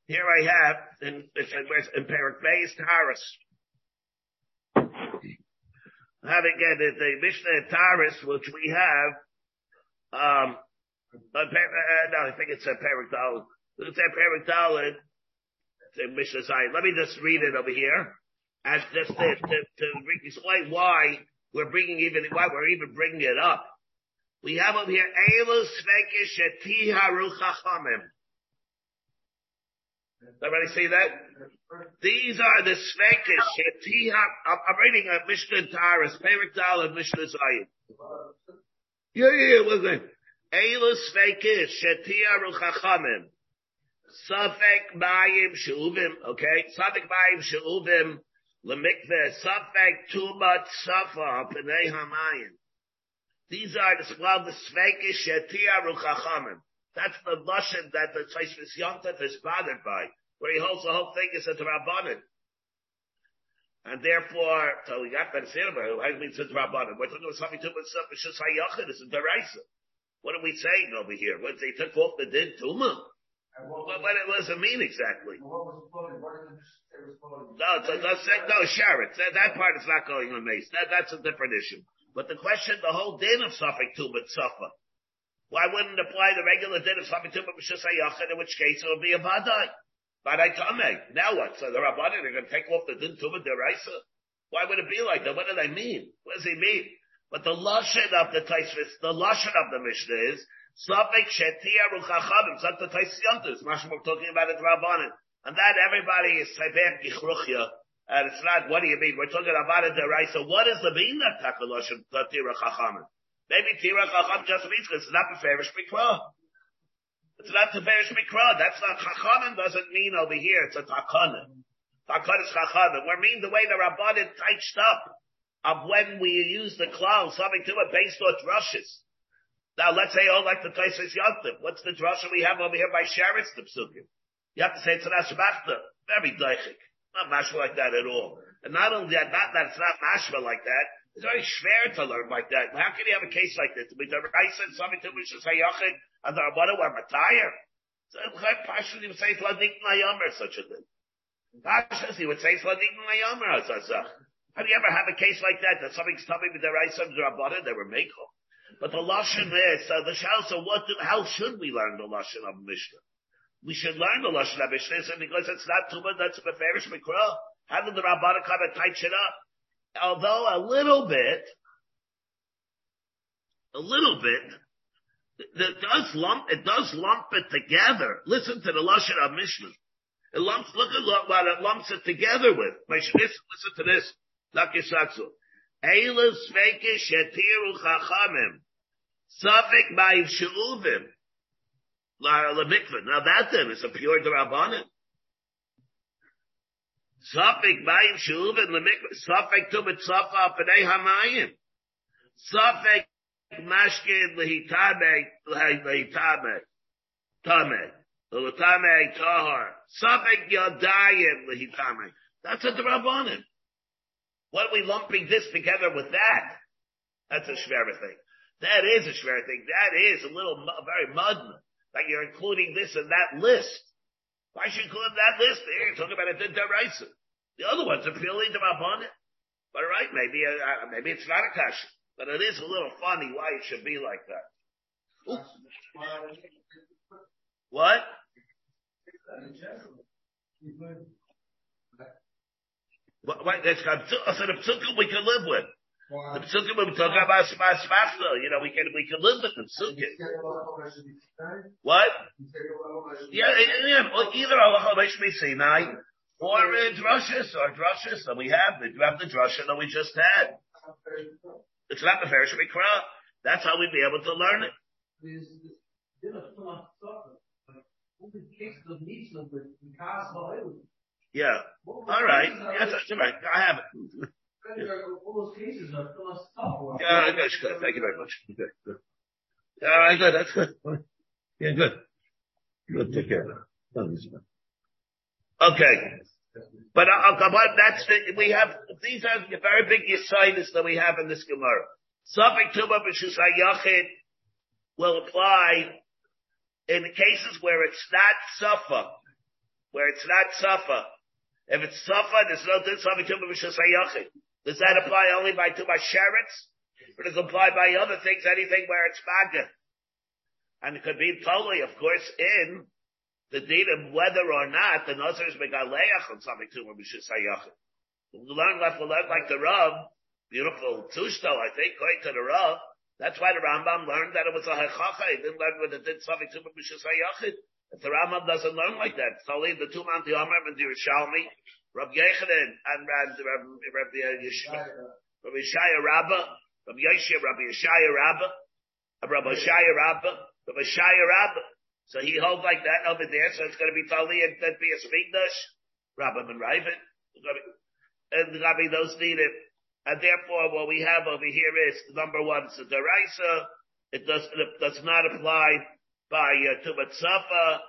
Here I have in, in Perak Beis Taurus. Having again the, the Mishnah in Taurus, which we have, um, uh, uh, no, I think it's a Perak Dalit. It's a Perak Dalit. It's a Mishnah Zion. Let me just read it over here as just to, to, to explain why we're bringing even, why we're even bringing it up. We have over here, Elu Svekish Etiharu Chachamim. Everybody see that? These are the Svekish Etiha, I'm reading a Mishnah Taras, Perik Dal of Mishnah Zayin. Yeah, yeah, yeah, what's that? Elu Svekish Etiharu Chachamim. Safek Mayim Shuvim, okay? Safek Mayim Shuvim Lemikveh Safek Tumat Safa Pnei Hamayim. These are the well the Sveikish Shetia Ruchachamim. That's the lashon that the Tzais Yontif is bothered by, where he holds the whole thing is a Rabbanim. And therefore, so we got that silver, I mean, it's a Rabbanim. We're talking about something to stuff, it's just Hayachid, it's a Deraisa. What are we saying over here? What they took off the din Tumah? What, what, what does it mean exactly? No, so let's no, Sharet. That, that part is not going on meis. That, that's a different issue. But the question, the whole din of to but suffer. Why wouldn't apply the regular din of suffering to but in which case it would be a badai? Badai tame. Now what? So the Rabbani, they're going to take off the din tuba deraisa? Why would it be like that? What do they mean? What does he mean? But the lashon of the Taisvis, the lashon of the Mishnah is, Safek shetia ruchachavim. The Taisyantus. Mashma talking about it Rabbanim. And that everybody is Sefer Gichruchya. And it's not, what do you mean? We're talking about it right. So what is the mean of Takaloshim Tira Chachamim? Maybe Tira Chacham just means it's not the Ferish Mikvah. It's not the Teferish Mikra. That's not Chachamim doesn't mean over here. It's a Takana. Takana is Chachamim. We mean the way the Rabbanim touched up of when we use the cloud, something to it based on drushes. Now let's say, oh, like the Taisus Yantiv. What's the drusha we have over here by Sheretz the Psukim? You have to say it's an Ashbachta. Very daichik. Not mashma like that at all. And not only that, not that it's not mashma like that, it's very schwer to learn like that. How can you have a case like this? We the Raisa and something to which is Hayachid and the Rabbana were Matayr. So Pashas he would say Sladik Nayamer such a thing. Pashas he would say Sladik Nayamer Azazach. Have you ever had a case like that that something's coming with the Raisa and the Rabbana they were Meko? But the Lashon is, so the Shal, so what, do, how should we learn the Lashon of Mishnah? We should learn the Lashon Mishnah because it's not too much, that's a Beferish Mikra. How did the Rabbana kind of tighten it up? although a little bit, a little bit, it does lump, it does lump it together. Listen to the Lashon Mishnah. It lumps, look at what it lumps it together with. Listen, listen to this. Lakisatsu. Eilu sveke shetiru chachamim. Safik ma'im she'uvim. Mikvah. Now that then is a pure drabanan. Safik mayim shuvin lemikvah. Safik tumet safa p'nei hamayim. Safik mashkin lehitame lehitame tame lehitame tahar. Safik yadayim lehitame. That's a drabanan. What are we lumping this together with that? That's a shver thing. That is a shver thing. That is a little, very mudna. Like you're including this in that list. Why should you include that list? Here you're talking about a deraisa. The other ones are purely Rabbanim. But right, maybe, uh, maybe it's not a kasha. But it is a little funny why it should be like that. Oops. What? What, what, that's got, so the we can live with. The psukim we talking about smachta, you know, we can, we can live with the psukim. What? Yeah, yeah, well, either Allah Sinai or uh, drushes or drushes that we have. We have the drusha that we just had. It's not the Farish Mikra. That's how we'd be able to learn it. Yeah. All right. Yes, that's right. I have it. Yeah, that's good. Thank you very much. Good. good. All right, good. That's good. Yeah, good. Good. Take care. Okay. But uh, that's the, we have these are the very big yisaidis that we have in this Gemara. Safik tuba b'shus yachid will apply in the cases where it's not safa, where it's not safa. If it's safa, there's no safik tuba b'shus yachid. Does that apply only by tuba sheretz? Or does it apply by other things, anything where it's maga? And it could be totally, of course, in the date of whether or not the Nazir is Megaleach on something to him, we should say Yachid. We learn like, we learn like the Rav, beautiful Tushto, I think, going to the Rav. That's why the Rambam learned that it was a Hechacha. He didn't learn when it did something to him, say If the Rambam doesn't learn like that, it's only the two man, the Omer and the Yerushalmi, Rav Yechanan, and Rav, Rav, Rav, Rav Yeshaya Rabbah, Rav Yeshaya, Rav Yeshaya Rabbah, Rav Yeshaya Rabbah, Rav Yeshaya Rabbah, so he holds like that over there, so it's going to be totally and then be a speakdash. Rabbi and Raven. And Rabbi those need it. And therefore what we have over here is number one, it's a deraisa. It does, it does not apply by uh, Tumat Safa.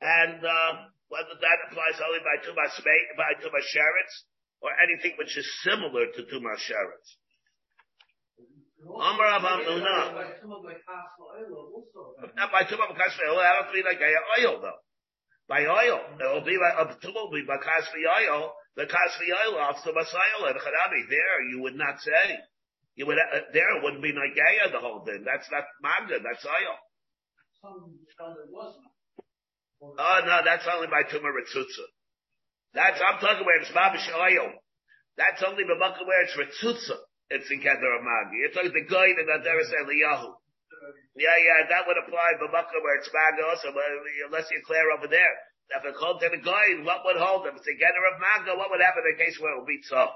And, uh, whether that applies only by Tumas by Tumas Sheretz or anything which is similar to Tumas Sheretz. Amar Avam Nuna. Not by Tumah Bakas oil, that don't be like oil though. By oil, it will be like, a Tumah will be Bakas oil, the Kasvi oil off the Masail and Charabi. There you would not say. You would, uh, there it wouldn't be Nagaya the whole thing. That's not Magda, that's oil. Oh no, that's only by Tumah Ritzutza. That's, I'm talking where it's Babish oil. That's only the where it's Ritzutza it's in Keter Magi. You're talking the guy that Adaris Eliyahu. Yeah, yeah, that would apply Makkah where it's Magi also, unless you're clear over there. If it called to the guy, what would hold them? It's a Keter of Maga, what would happen in the case where it would be so?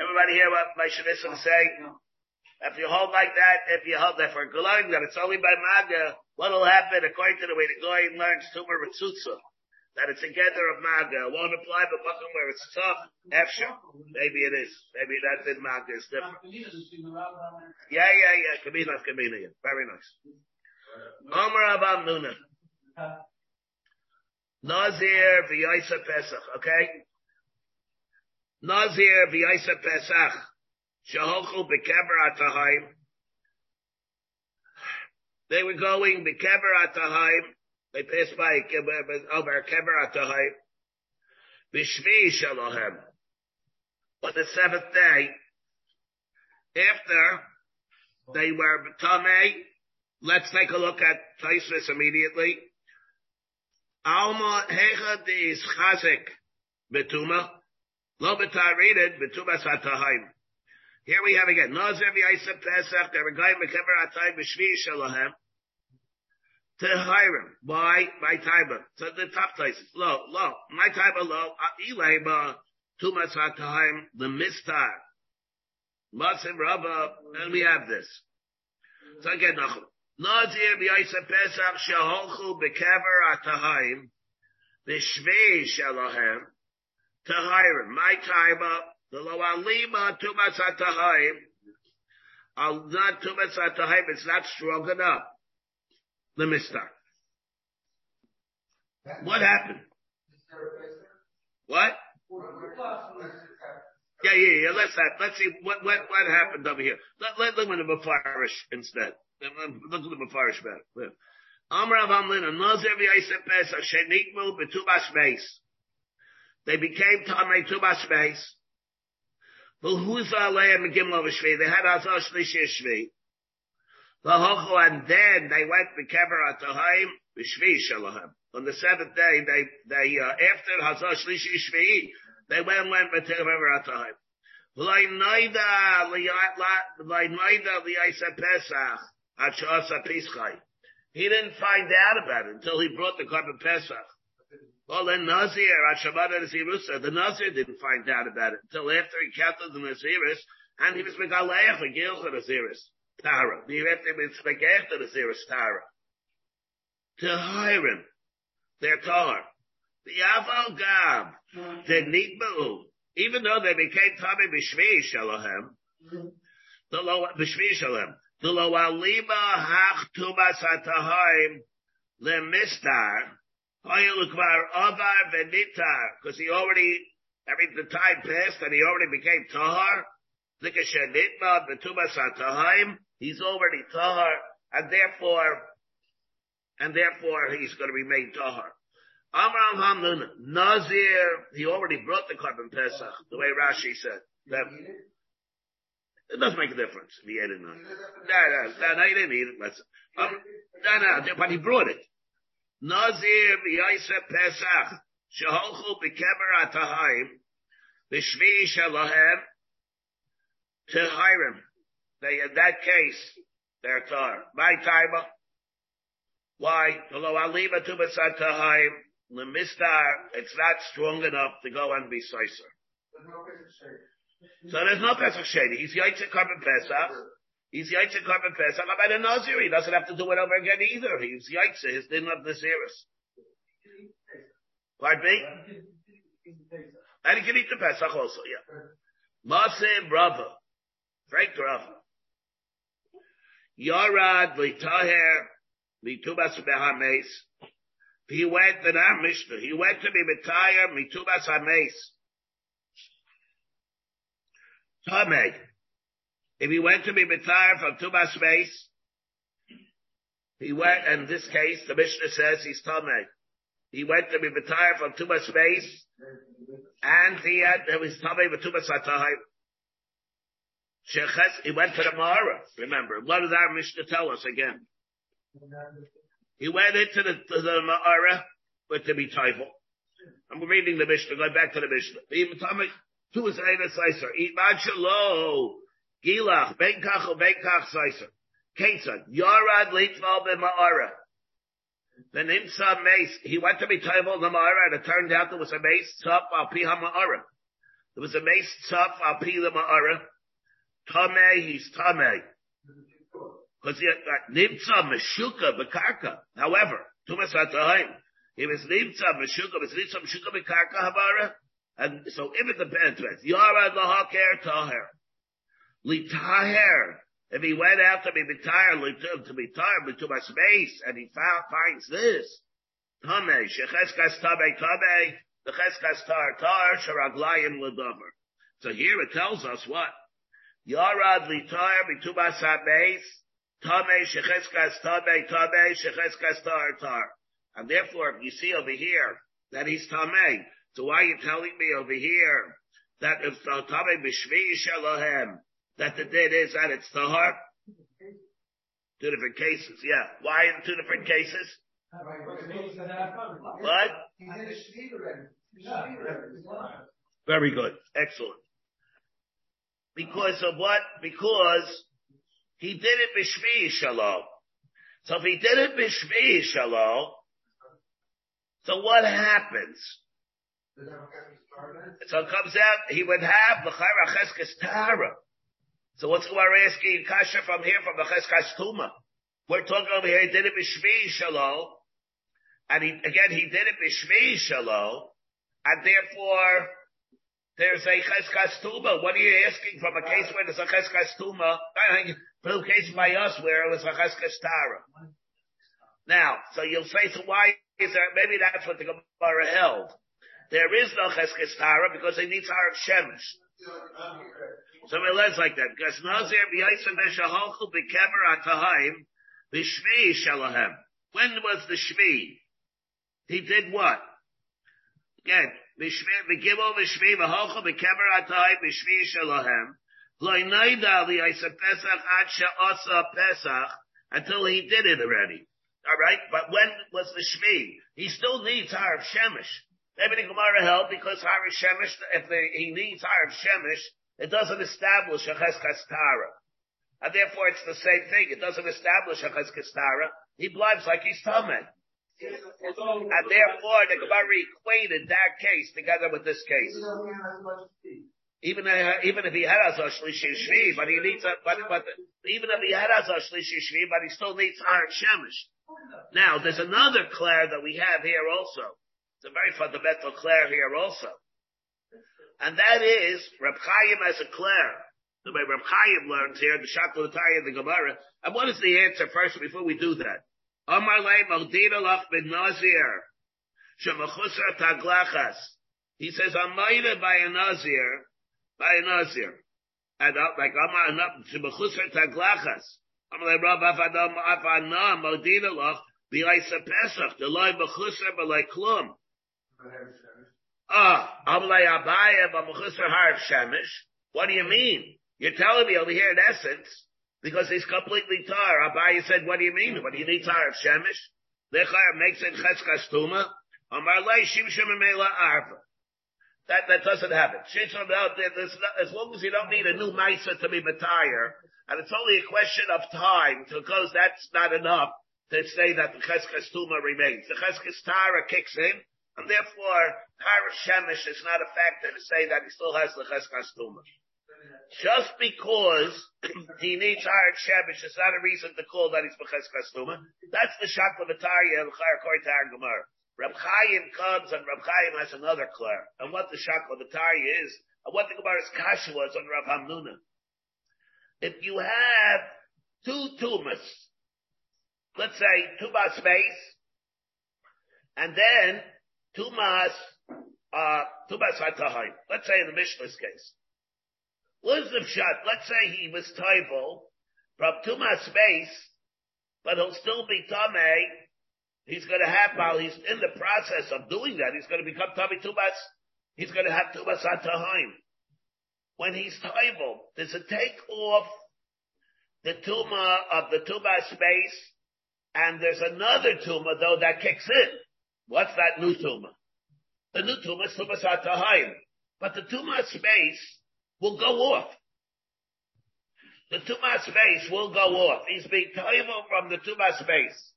Everybody hear what my Shanissa is saying? If you hold like that, if you hold that for glowing that it's only by maga, what'll happen according to the way the guy learns tumor ritzutza? That it's a gather of maga. It won't apply but welcome where it's tough. Efsha. Maybe it is. Maybe that in maga is different. Yeah, yeah, yeah. Kamina, Kamina. Yeah. Very nice. Omer Abam Nuna. Nazir v'yaisa Pesach. Okay? Nazir v'yaisa Pesach. Shahochu bekeber atahaim. They were going bekeber atahaim. They passed by over keber atahaim. Bishvi shalohem. On the seventh day, after they were tamei, let's take a look at Taisvis immediately. Alma hecha is chazik betuma. Lo betarided betuma satahaim. Here we have again, Nazir v'yaisa Pesach, going mekever atay b'shvi shalahem. To Hiram, by, by Taiba. So the top places, low, low. My Taiba low, ah, Ilaiba, Tumas Hatahaim, the Mistar. Masim Rabba, and we have this. So again, Nazir v'yaisa Pesach, shaholchu bekever atahaim, b'shvi shalahem. To Hiram, my Taiba, lo alima tumas atahayim, al not tumas it's not strong enough. The mistar. What happened? What? Yeah, yeah, yeah. Let's have, let's see what what what happened over here. Let let look at the Mefarish instead. Look at the Mefarish better. Amr of Amlin, Nazir v'yaseh Pesach, shenikmu betubas beis. They became Tamei Tubas beis. Who's Aleim Gimlo Shvi? They had Azal Shlishi Shvi. And then they went to Kever Atahaim Shvi Shalahem. On the seventh day, they they uh, after Hazal Shlishi Shvi, they went and went to Kever Atahaim. V'laynoida v'yaisa Pesach Hachasa Pischai. He didn't find out about it until he brought the korban Pesach. Well, then Nazir, Hashabbat Nazirusa, the Nazir didn't find out about it until after he counted the Naziris, and he was Megaleach, the Gil for Naziris, Tara. He was Megaleach the Naziris, Tara. To Hiram, their Tar. The Aval Gab, the Nitbu, even though they became Tami Bishvi Shalahem, the Lo, Bishvi Shalem, the Lo Alima Hach Tumas Atahaim, Le Mistar, because he already, I mean, the time passed and he already became tahar. He's already tahar, and therefore, and therefore he's going to remain tahar. Amram Hamnun, Nazir, he already brought the korban pesach, the way Rashi said. That, it doesn't make a difference if he ate it or not. No, no, no, he didn't eat it. Um, no, no, but he brought it. Nazir v'yosef Pesach, sheholchu bekeber atahaim, b'shvi shalahem, to Hiram. They, in that case, they're tar. My timer. Why? Lo alima tubas atahaim, lemistar, it's not strong enough to go and be sicer. So there's no Pesach Shady. He's Yaitse Korban Pesach. He's Yaitse Korban Pesach. About a Nazir, he doesn't have to do it over again either. He's Yaitse, his din of Naziris. Pardon me? And he can eat the Pesach also, yeah. Masim Rava. Frank Rava. Yarad Litaher Mitubas Behames. He went in our Mishnah. He went to be Mitayar Mitubas Hames. Tameh. If he went to be Mitayar from Tubas space, he went, in this case, the Mishnah says he's Tameh. He went to be Mitayar from Tubas space, and he had, it was Tameh with Tubas Hatahim. He went to the Mara. Remember, what does our Mishnah tell us again? He went into the, to the Ma'ara with to be Teufel. I'm reading the Mishnah, going back to the Mishnah. Even Tommy, two is Eina Seiser. Iman Gilach, Ben Kach, Ben Kach Seiser. Ketzad, Yarad Litval Ma'ara. The Nimsa Meis, he went to be in the Ma'ara, and it turned out there was a Meis Tzaf Al Pi Ma'ara. There was a Meis Tzaf Al Pi the Ma'ara. Tameh, he's Tameh. Because he nimtza meshuka bekarka. However, tumas atahim. If it's nimtza meshuka, it's nimtza meshuka bekarka havara. And so if it depends, yara lahaker taher. Litaher. If he went out to be retired, to be tired, to my space, and he found, finds this. Tame, shecheskas tabe tabe, the cheskas tar tar, sharaglayim ledover. So here it tells us what? Yarad litar bitubas habeis, tame shecheskas tabe tabe, shecheskas tar tar. And therefore, you see over here that he's tame. So why are you telling me over here that if uh, tame b'shvi shalahem, that the dead is that it's tahar? Two different cases, yeah. Why in two different cases? What? Very good. Excellent. Because of what? Because he did it b'shvi shalom. So if he did it b'shvi shalom, so what happens? So it comes out, he would have l'chayra cheskes tara. So what's we're asking kasha from here from the cheskes tuma? We're talking over here, he did it b'shvi shalom, and he, again, he did it b'shvi shalom, and therefore, there's a cheskas tuma. What are you asking from a case where there's a cheskas tuma? From a case by us where it was a cheskas tara. Now, so you'll say, so why is there, maybe that's what the Gemara held. There is no cheskas tara because they need of shemesh. So it learns like that. Because Nazir b'yaisa b'shahalchu b'kever atahaim b'shvi shalahem. When was the shvi? He did what? Again, v'gimel v'shvi v'holcha v'kever atay v'shvi shalahem. Lo naida li'aisa pesach ad she'asa pesach until he did it already. All right, but when was the shvi? He still needs har of shemesh. Maybe the Gemara held because har of shemesh, if the, he needs har of shemesh, it doesn't establish a cheskas tara. And therefore it's the same thing. It doesn't establish a cheskas tara. He blives like he's tamid. And therefore, the Gemara equated that case together with this case. Even uh, even if he had a shlishi shvi, but he needs a but but even if he had a shlishi shvi, but he still needs iron shemish. Now, there's another clair that we have here also. It's a very fundamental clair here also, and that is Reb Chaim as a clair. The way Reb Chaim learns here, the Shaklatari of the Gemara. And what is the answer first before we do that? Amar lei maldina lach ben nazir. Shemachusar taglachas. He says, I'm made by a nazir, by a nazir. And uh, like Amar shemachusar taglachas. Amar lei Rav Avadam Avana maldina lach pesach. The loy b'chusar b'lei klum. Ah, lei Abaya b'machusar harf shemish. What do you mean? You're telling me over here in essence, because he's completely tar. Abaye said, what do you mean? What do you need tar of Shemesh? Lechar makes it cheskas tuma. Amar lei shimshim arva. That, that doesn't happen. As long as you don't need a new Misa to be Matire, and it's only a question of time, because that's not enough to say that the Cheskes Tuma remains. The Cheskes Tara kicks in, and therefore, Tara Shemesh is not a factor to say that he still has the Cheskes Tuma. Just because he needs hard Shemesh is not a reason to call that he's Becheskes Tuma. That's the Shakla V'Tarya, according to our Gemara. Reb Chaim comes and Reb Chaim has another clear. And what the Shakla V'Tarya is, and what the Gemara's Kasha was on Rav Hamnuna. If you have two tumas, let's say tumas space, and then tumas, uh, tumas. Let's say in the Mishnah's case. What's the shot? Let's say he was table from tumas space, but he'll still be tame He's going to have, while he's in the process of doing that, he's going to become Tabi Tubas. He's going to have Tubas Atahaim. When he's Taibel, does it take off the Tuma of the Tubas space? And there's another Tuma though that kicks in. What's that new Tuma? The new Tuma is Tubas Atahaim. But the Tuma space will go off. The Tuma space will go off. He's being Taibel from the Tuma space.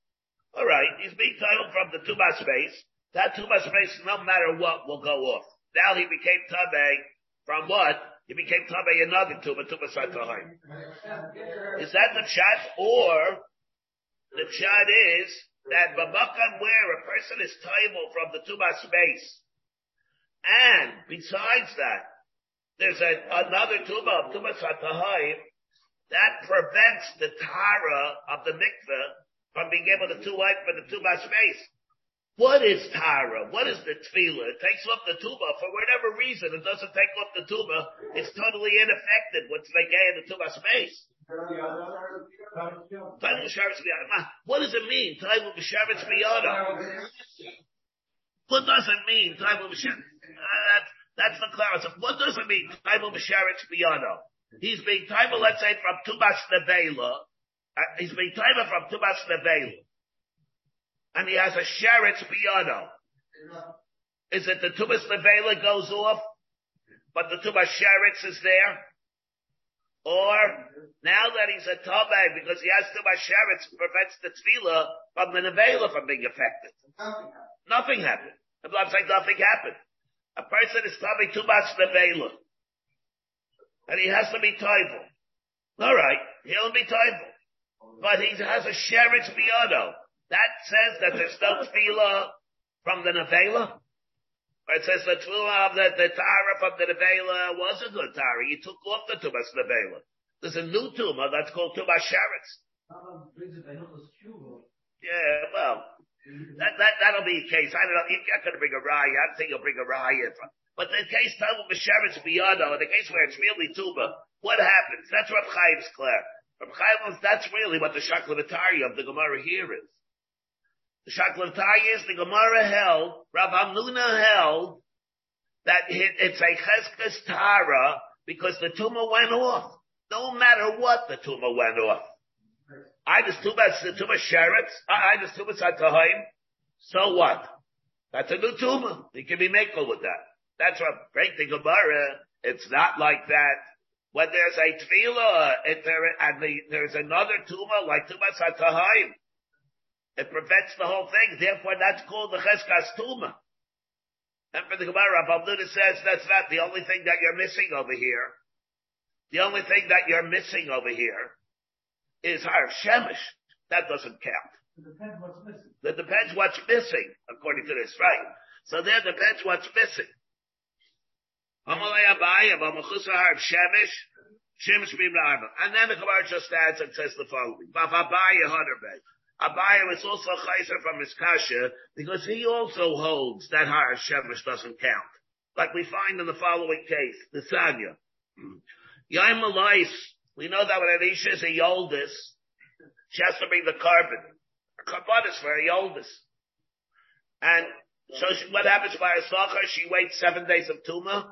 All right, he's being titled from the tuba space. That tuba space, no matter what, will go off. Now he became tabe from what? He became Tabay another Tuma, Tuma Satahim. Is that the chat? Or the chat is that Babakam where a person is table from the Tuma space. And besides that, there's a, another Tuma of Tuma Satahim that prevents the Tara of the mikveh from being able to two wipe for the Tuma space. What is Tara? What is the tefillah? It takes off the tuba. For whatever reason, it doesn't take off the tuba. It's totally ineffective once they get in the tuba space. What does it mean? Time of B'Sharetz What does it mean? Time of uh, That's the clarity. What does it mean? He's being time, let's say, from Tubas Nevela. Uh, he's being time from Tubas Nevela and he has a sheretz piano. Is it the tubas levela goes off, but the tubas sheretz is there? Or now that he's a tabe because he has tubas sheretz prevents the tefillah from the nevela from being affected. Nothing happened. I'm saying nothing happened. A person is tabe much nevela, and he has to be toivel. All right, he'll be toivel, but he has a sheretz piano. That says that there's no tefillah from the nevela. It says the tefillah of the, the tara from the nevela was a good tara. You took off the tumas nevela. There's a new tumah that's called tumas sheretz. Yeah, well, that, that, that'll be a case. I don't know. You're not going to bring a raya. I don't think you'll bring a raya. But the case Talmud B'Sheretz Biyado, in the case where it's really tuba, what happens? That's what Chaim's clear. From Chaim, that's really what the Shaklavatari of the Gemara here is. The Shaklavtayis, the Gemara held, Rav Hamnuna held, that it, it's a Cheskes Tara because the tumor went off. No matter what, the tumor went off. I just tumor, the tumor sheretz, I just tumor satahim. So what? That's a new tumor. You can be makel with that. That's what break the Gemara. It's not like that. When there's a tefillah, if there, and the, there's another tumor like tumor satahim, it prevents the whole thing. Therefore, that's called the Cheskas Tuma. And for the Gemara, Rav says that's not the only thing that you're missing over here. The only thing that you're missing over here is Har Shemesh. That doesn't count. It depends what's missing. That depends what's missing, according to this, right? So there depends what's missing. And then the Gemara just adds and says the following. Abaya was also a chayzer from his kasha because he also holds that Har Shemesh doesn't count. Like we find in the following case, the Sanya. Yaim Malais, we know that when Anisha is a Yoldis, she has to bring the korban. A korban is for a Yoldis. And so she, what happens by a Sachar? She waits seven days of Tuma,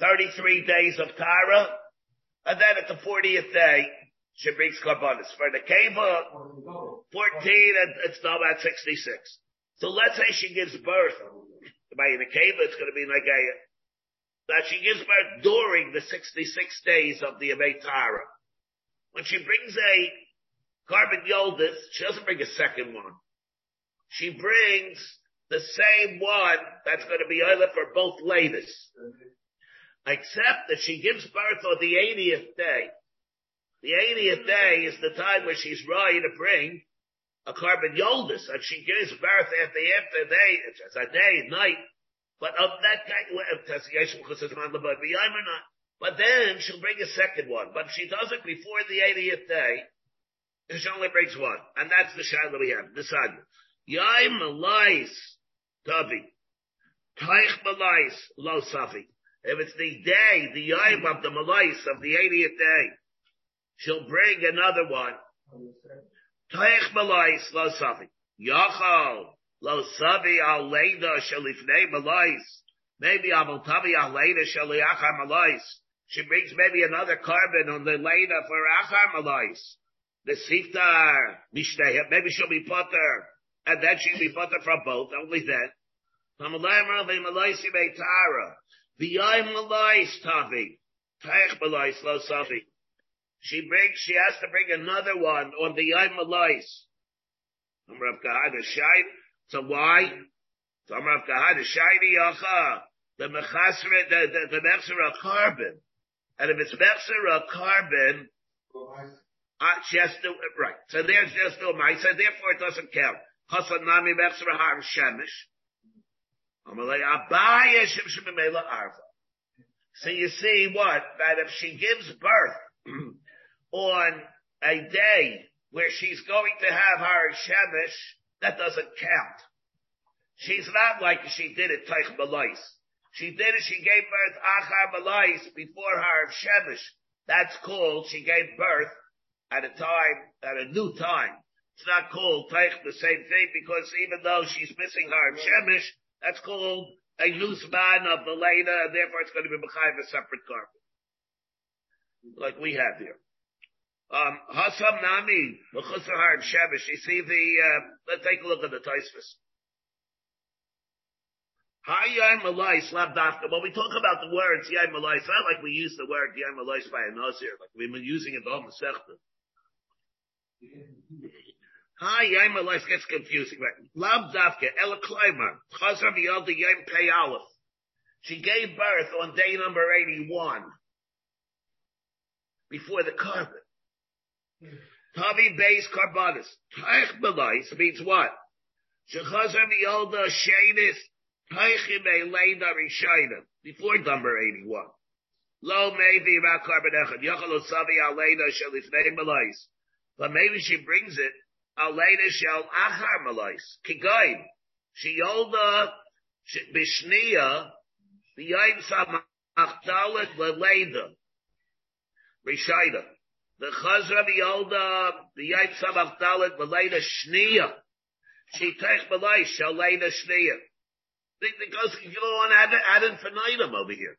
33 days of Tara, and then at the 40th day, she brings karbanis. For the keva, 14, and it's now about 66. So let's say she gives birth. By the keva, it's going to be like a, that she gives birth during the 66 days of the Avetara. When she brings a korban yoldis, she doesn't bring a second one. She brings the same one that's going to be either for both ladies. Except that she gives birth on the 80th day. The 80th day is the time where she's ready to bring a korban yoldis, and she gives birth at the after day, it's a day, night, but of that not. But then she'll bring a second one. But if she does it before the 80th day, she only brings one. And that's the that we have. The sun. Yaim malais tavi. Taich malais lo safi. If it's the day, the yaim of the malais of the 80th day, she'll bring another one. Toich malais lo savi. Yachal lo savi al leida shalifnei malais. Maybe. She brings maybe another korban on the leida for achar malais. The siftar mishteh. Maybe she'll be potter. And then she'll be potter from both. Only then. Tamalayim ravi malais tara. V'yayim malais tavi. Toich malais lo savi. She brings, she has to bring another one on the Yom Shain. So why? So Rav Kahana Shaini Yacha. The Mechasre, the, the, the korban. And if it's Mechser a korban, uh, she has to, right. So there's just no Maisa, therefore it doesn't count. Hasan Nami Mechser Har Shemish. Amalei Abaya Mela Arva. So you see what? That if she gives birth on a day where she's going to have her Shemesh, that doesn't count. She's not like she did it Taich Malais. She did it, she gave birth Achar Malais before her Shemesh. That's called, she gave birth at a time, at a new time. It's not called Taich the same thing because even though she's missing her Shemesh, that's called a loose man of later, and therefore it's going to be Mechayiv a separate carpet. Like we have here. Um, Hasam Nami, Mechusar Har Shemesh. You see the, uh, let's take a look at the Taisvis. Hi Yai Malais, Lav Dafka. When we talk about the words Yai Malais, not like we use the word Yai Malais by a Nazir, like we've been using it all Masechta. Hi Yai Malais gets confusing, right? Lav Dafka, Ela Kleimer, Chazar V'yalda Yai Pei. She gave birth on day number 81. Before the korban. Tavi Beis Carbonis. Taich Malais means what? Shechazar V'yalda Sheinis before number 81. Lo maybe korban echad. Yachal osavi aleina shel ifnei malais. But maybe she brings it aleina shel achar malais. Kigain. She yolda bishnia v'yayin samachdalet leleida. Rishayda. The chazra v'yolda v'yayin samachdalet leleida shnia. She malais shel leida shnia because you don't want to add, add infinitum over here.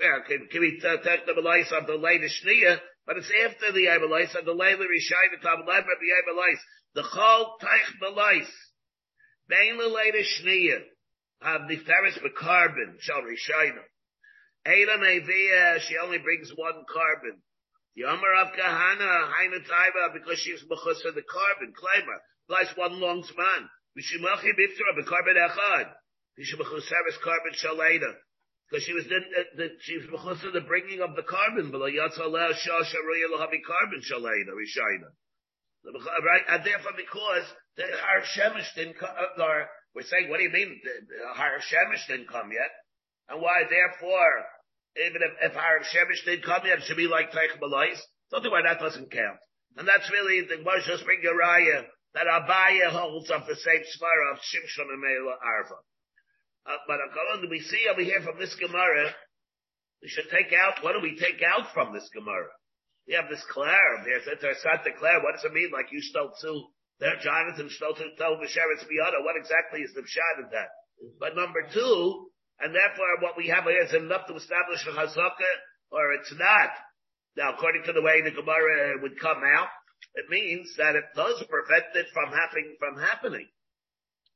Yeah, can, can we take the Malais of the latest Shnia, but it's after the Amalais of the Layla Rishayna Tam Lever the Amalais. The Chol Taich Malais. Bain the latest Shnia. Of the Ferris korban shall Rishayna. Ada Mevia, she only brings one korban. Yomer of Kahana, Haina Taiva, because she's Mechus of the korban, Klemer applies one long zman. Mishimachi biftra b'karbon echad. Mishimachuseres korban shaleda. Because she was the, the, she was mechusa the bringing of the korban, but yatzaleh shah sharoya lahavi korban shaleda rishayna. Right, and therefore because the Har Shemesh didn't come, uh, or we're saying, what do you mean? The Har Shemesh didn't come yet, and why? Therefore, even if, if Har Shemesh didn't come yet, it should be like Teich Malais. Something why that doesn't count. And that's really the Moshe bring Uriah that Abaye holds of the same svara of Shimshon and Meila Arva. Uh, but uh, we see over here from this Gemara, we should take out, what do we take out from this Gemara? We have this Claire, there's Intersat Claire, what does it mean? Like you stole two, there Jonathan stole two, told Misheretz Biyada, what exactly is the pshat of that? But number two, and therefore what we have here is enough to establish a chazaka, or it's not. Now according to the way the Gemara would come out, it means that it does prevent it from happening, from happening.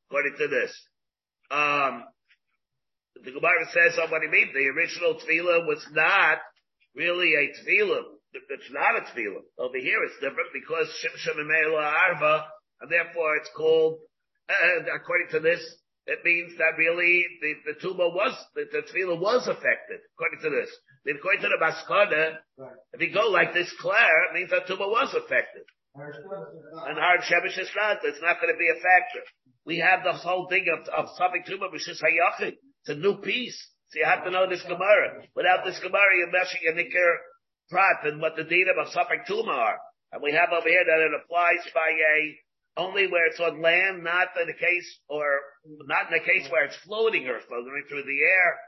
According to this. Um, the Gemara says on what he means, the original tefillah was not really a tefillah. It's not a tefillah. Over here it's different because Shimshon and Arva, and therefore it's called, uh, according to this, it means that really the, the tumor was, the, the tefillah was affected, according to this. According to the Maskada, right. if you go like this Claire, it means that tumor was affected. And hard Shemesh is not, it's not going to be a factor. We have the whole thing of, of Safek Tumor, which is Hayachid. It's a new piece. So you have to know this Gemara. Without this Gemara, you're meshing a Nikir Prat and what the data of Safek Tumor are. And we have over here that it applies by a only where it's on land, not in the case, or not in the case where it's floating or floating through the air.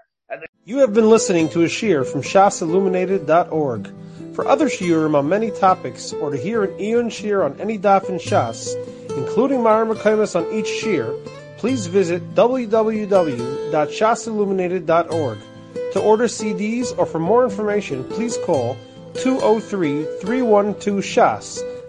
The- you have been listening to a shiur from shasilluminated.org. For other shiurim on many topics, or to hear an Eon shiur on any daf in Shas, including Mareh Mekomos on each shiur, please visit www.shasilluminated.org. To order CDs or for more information, please call 203 312 Shas.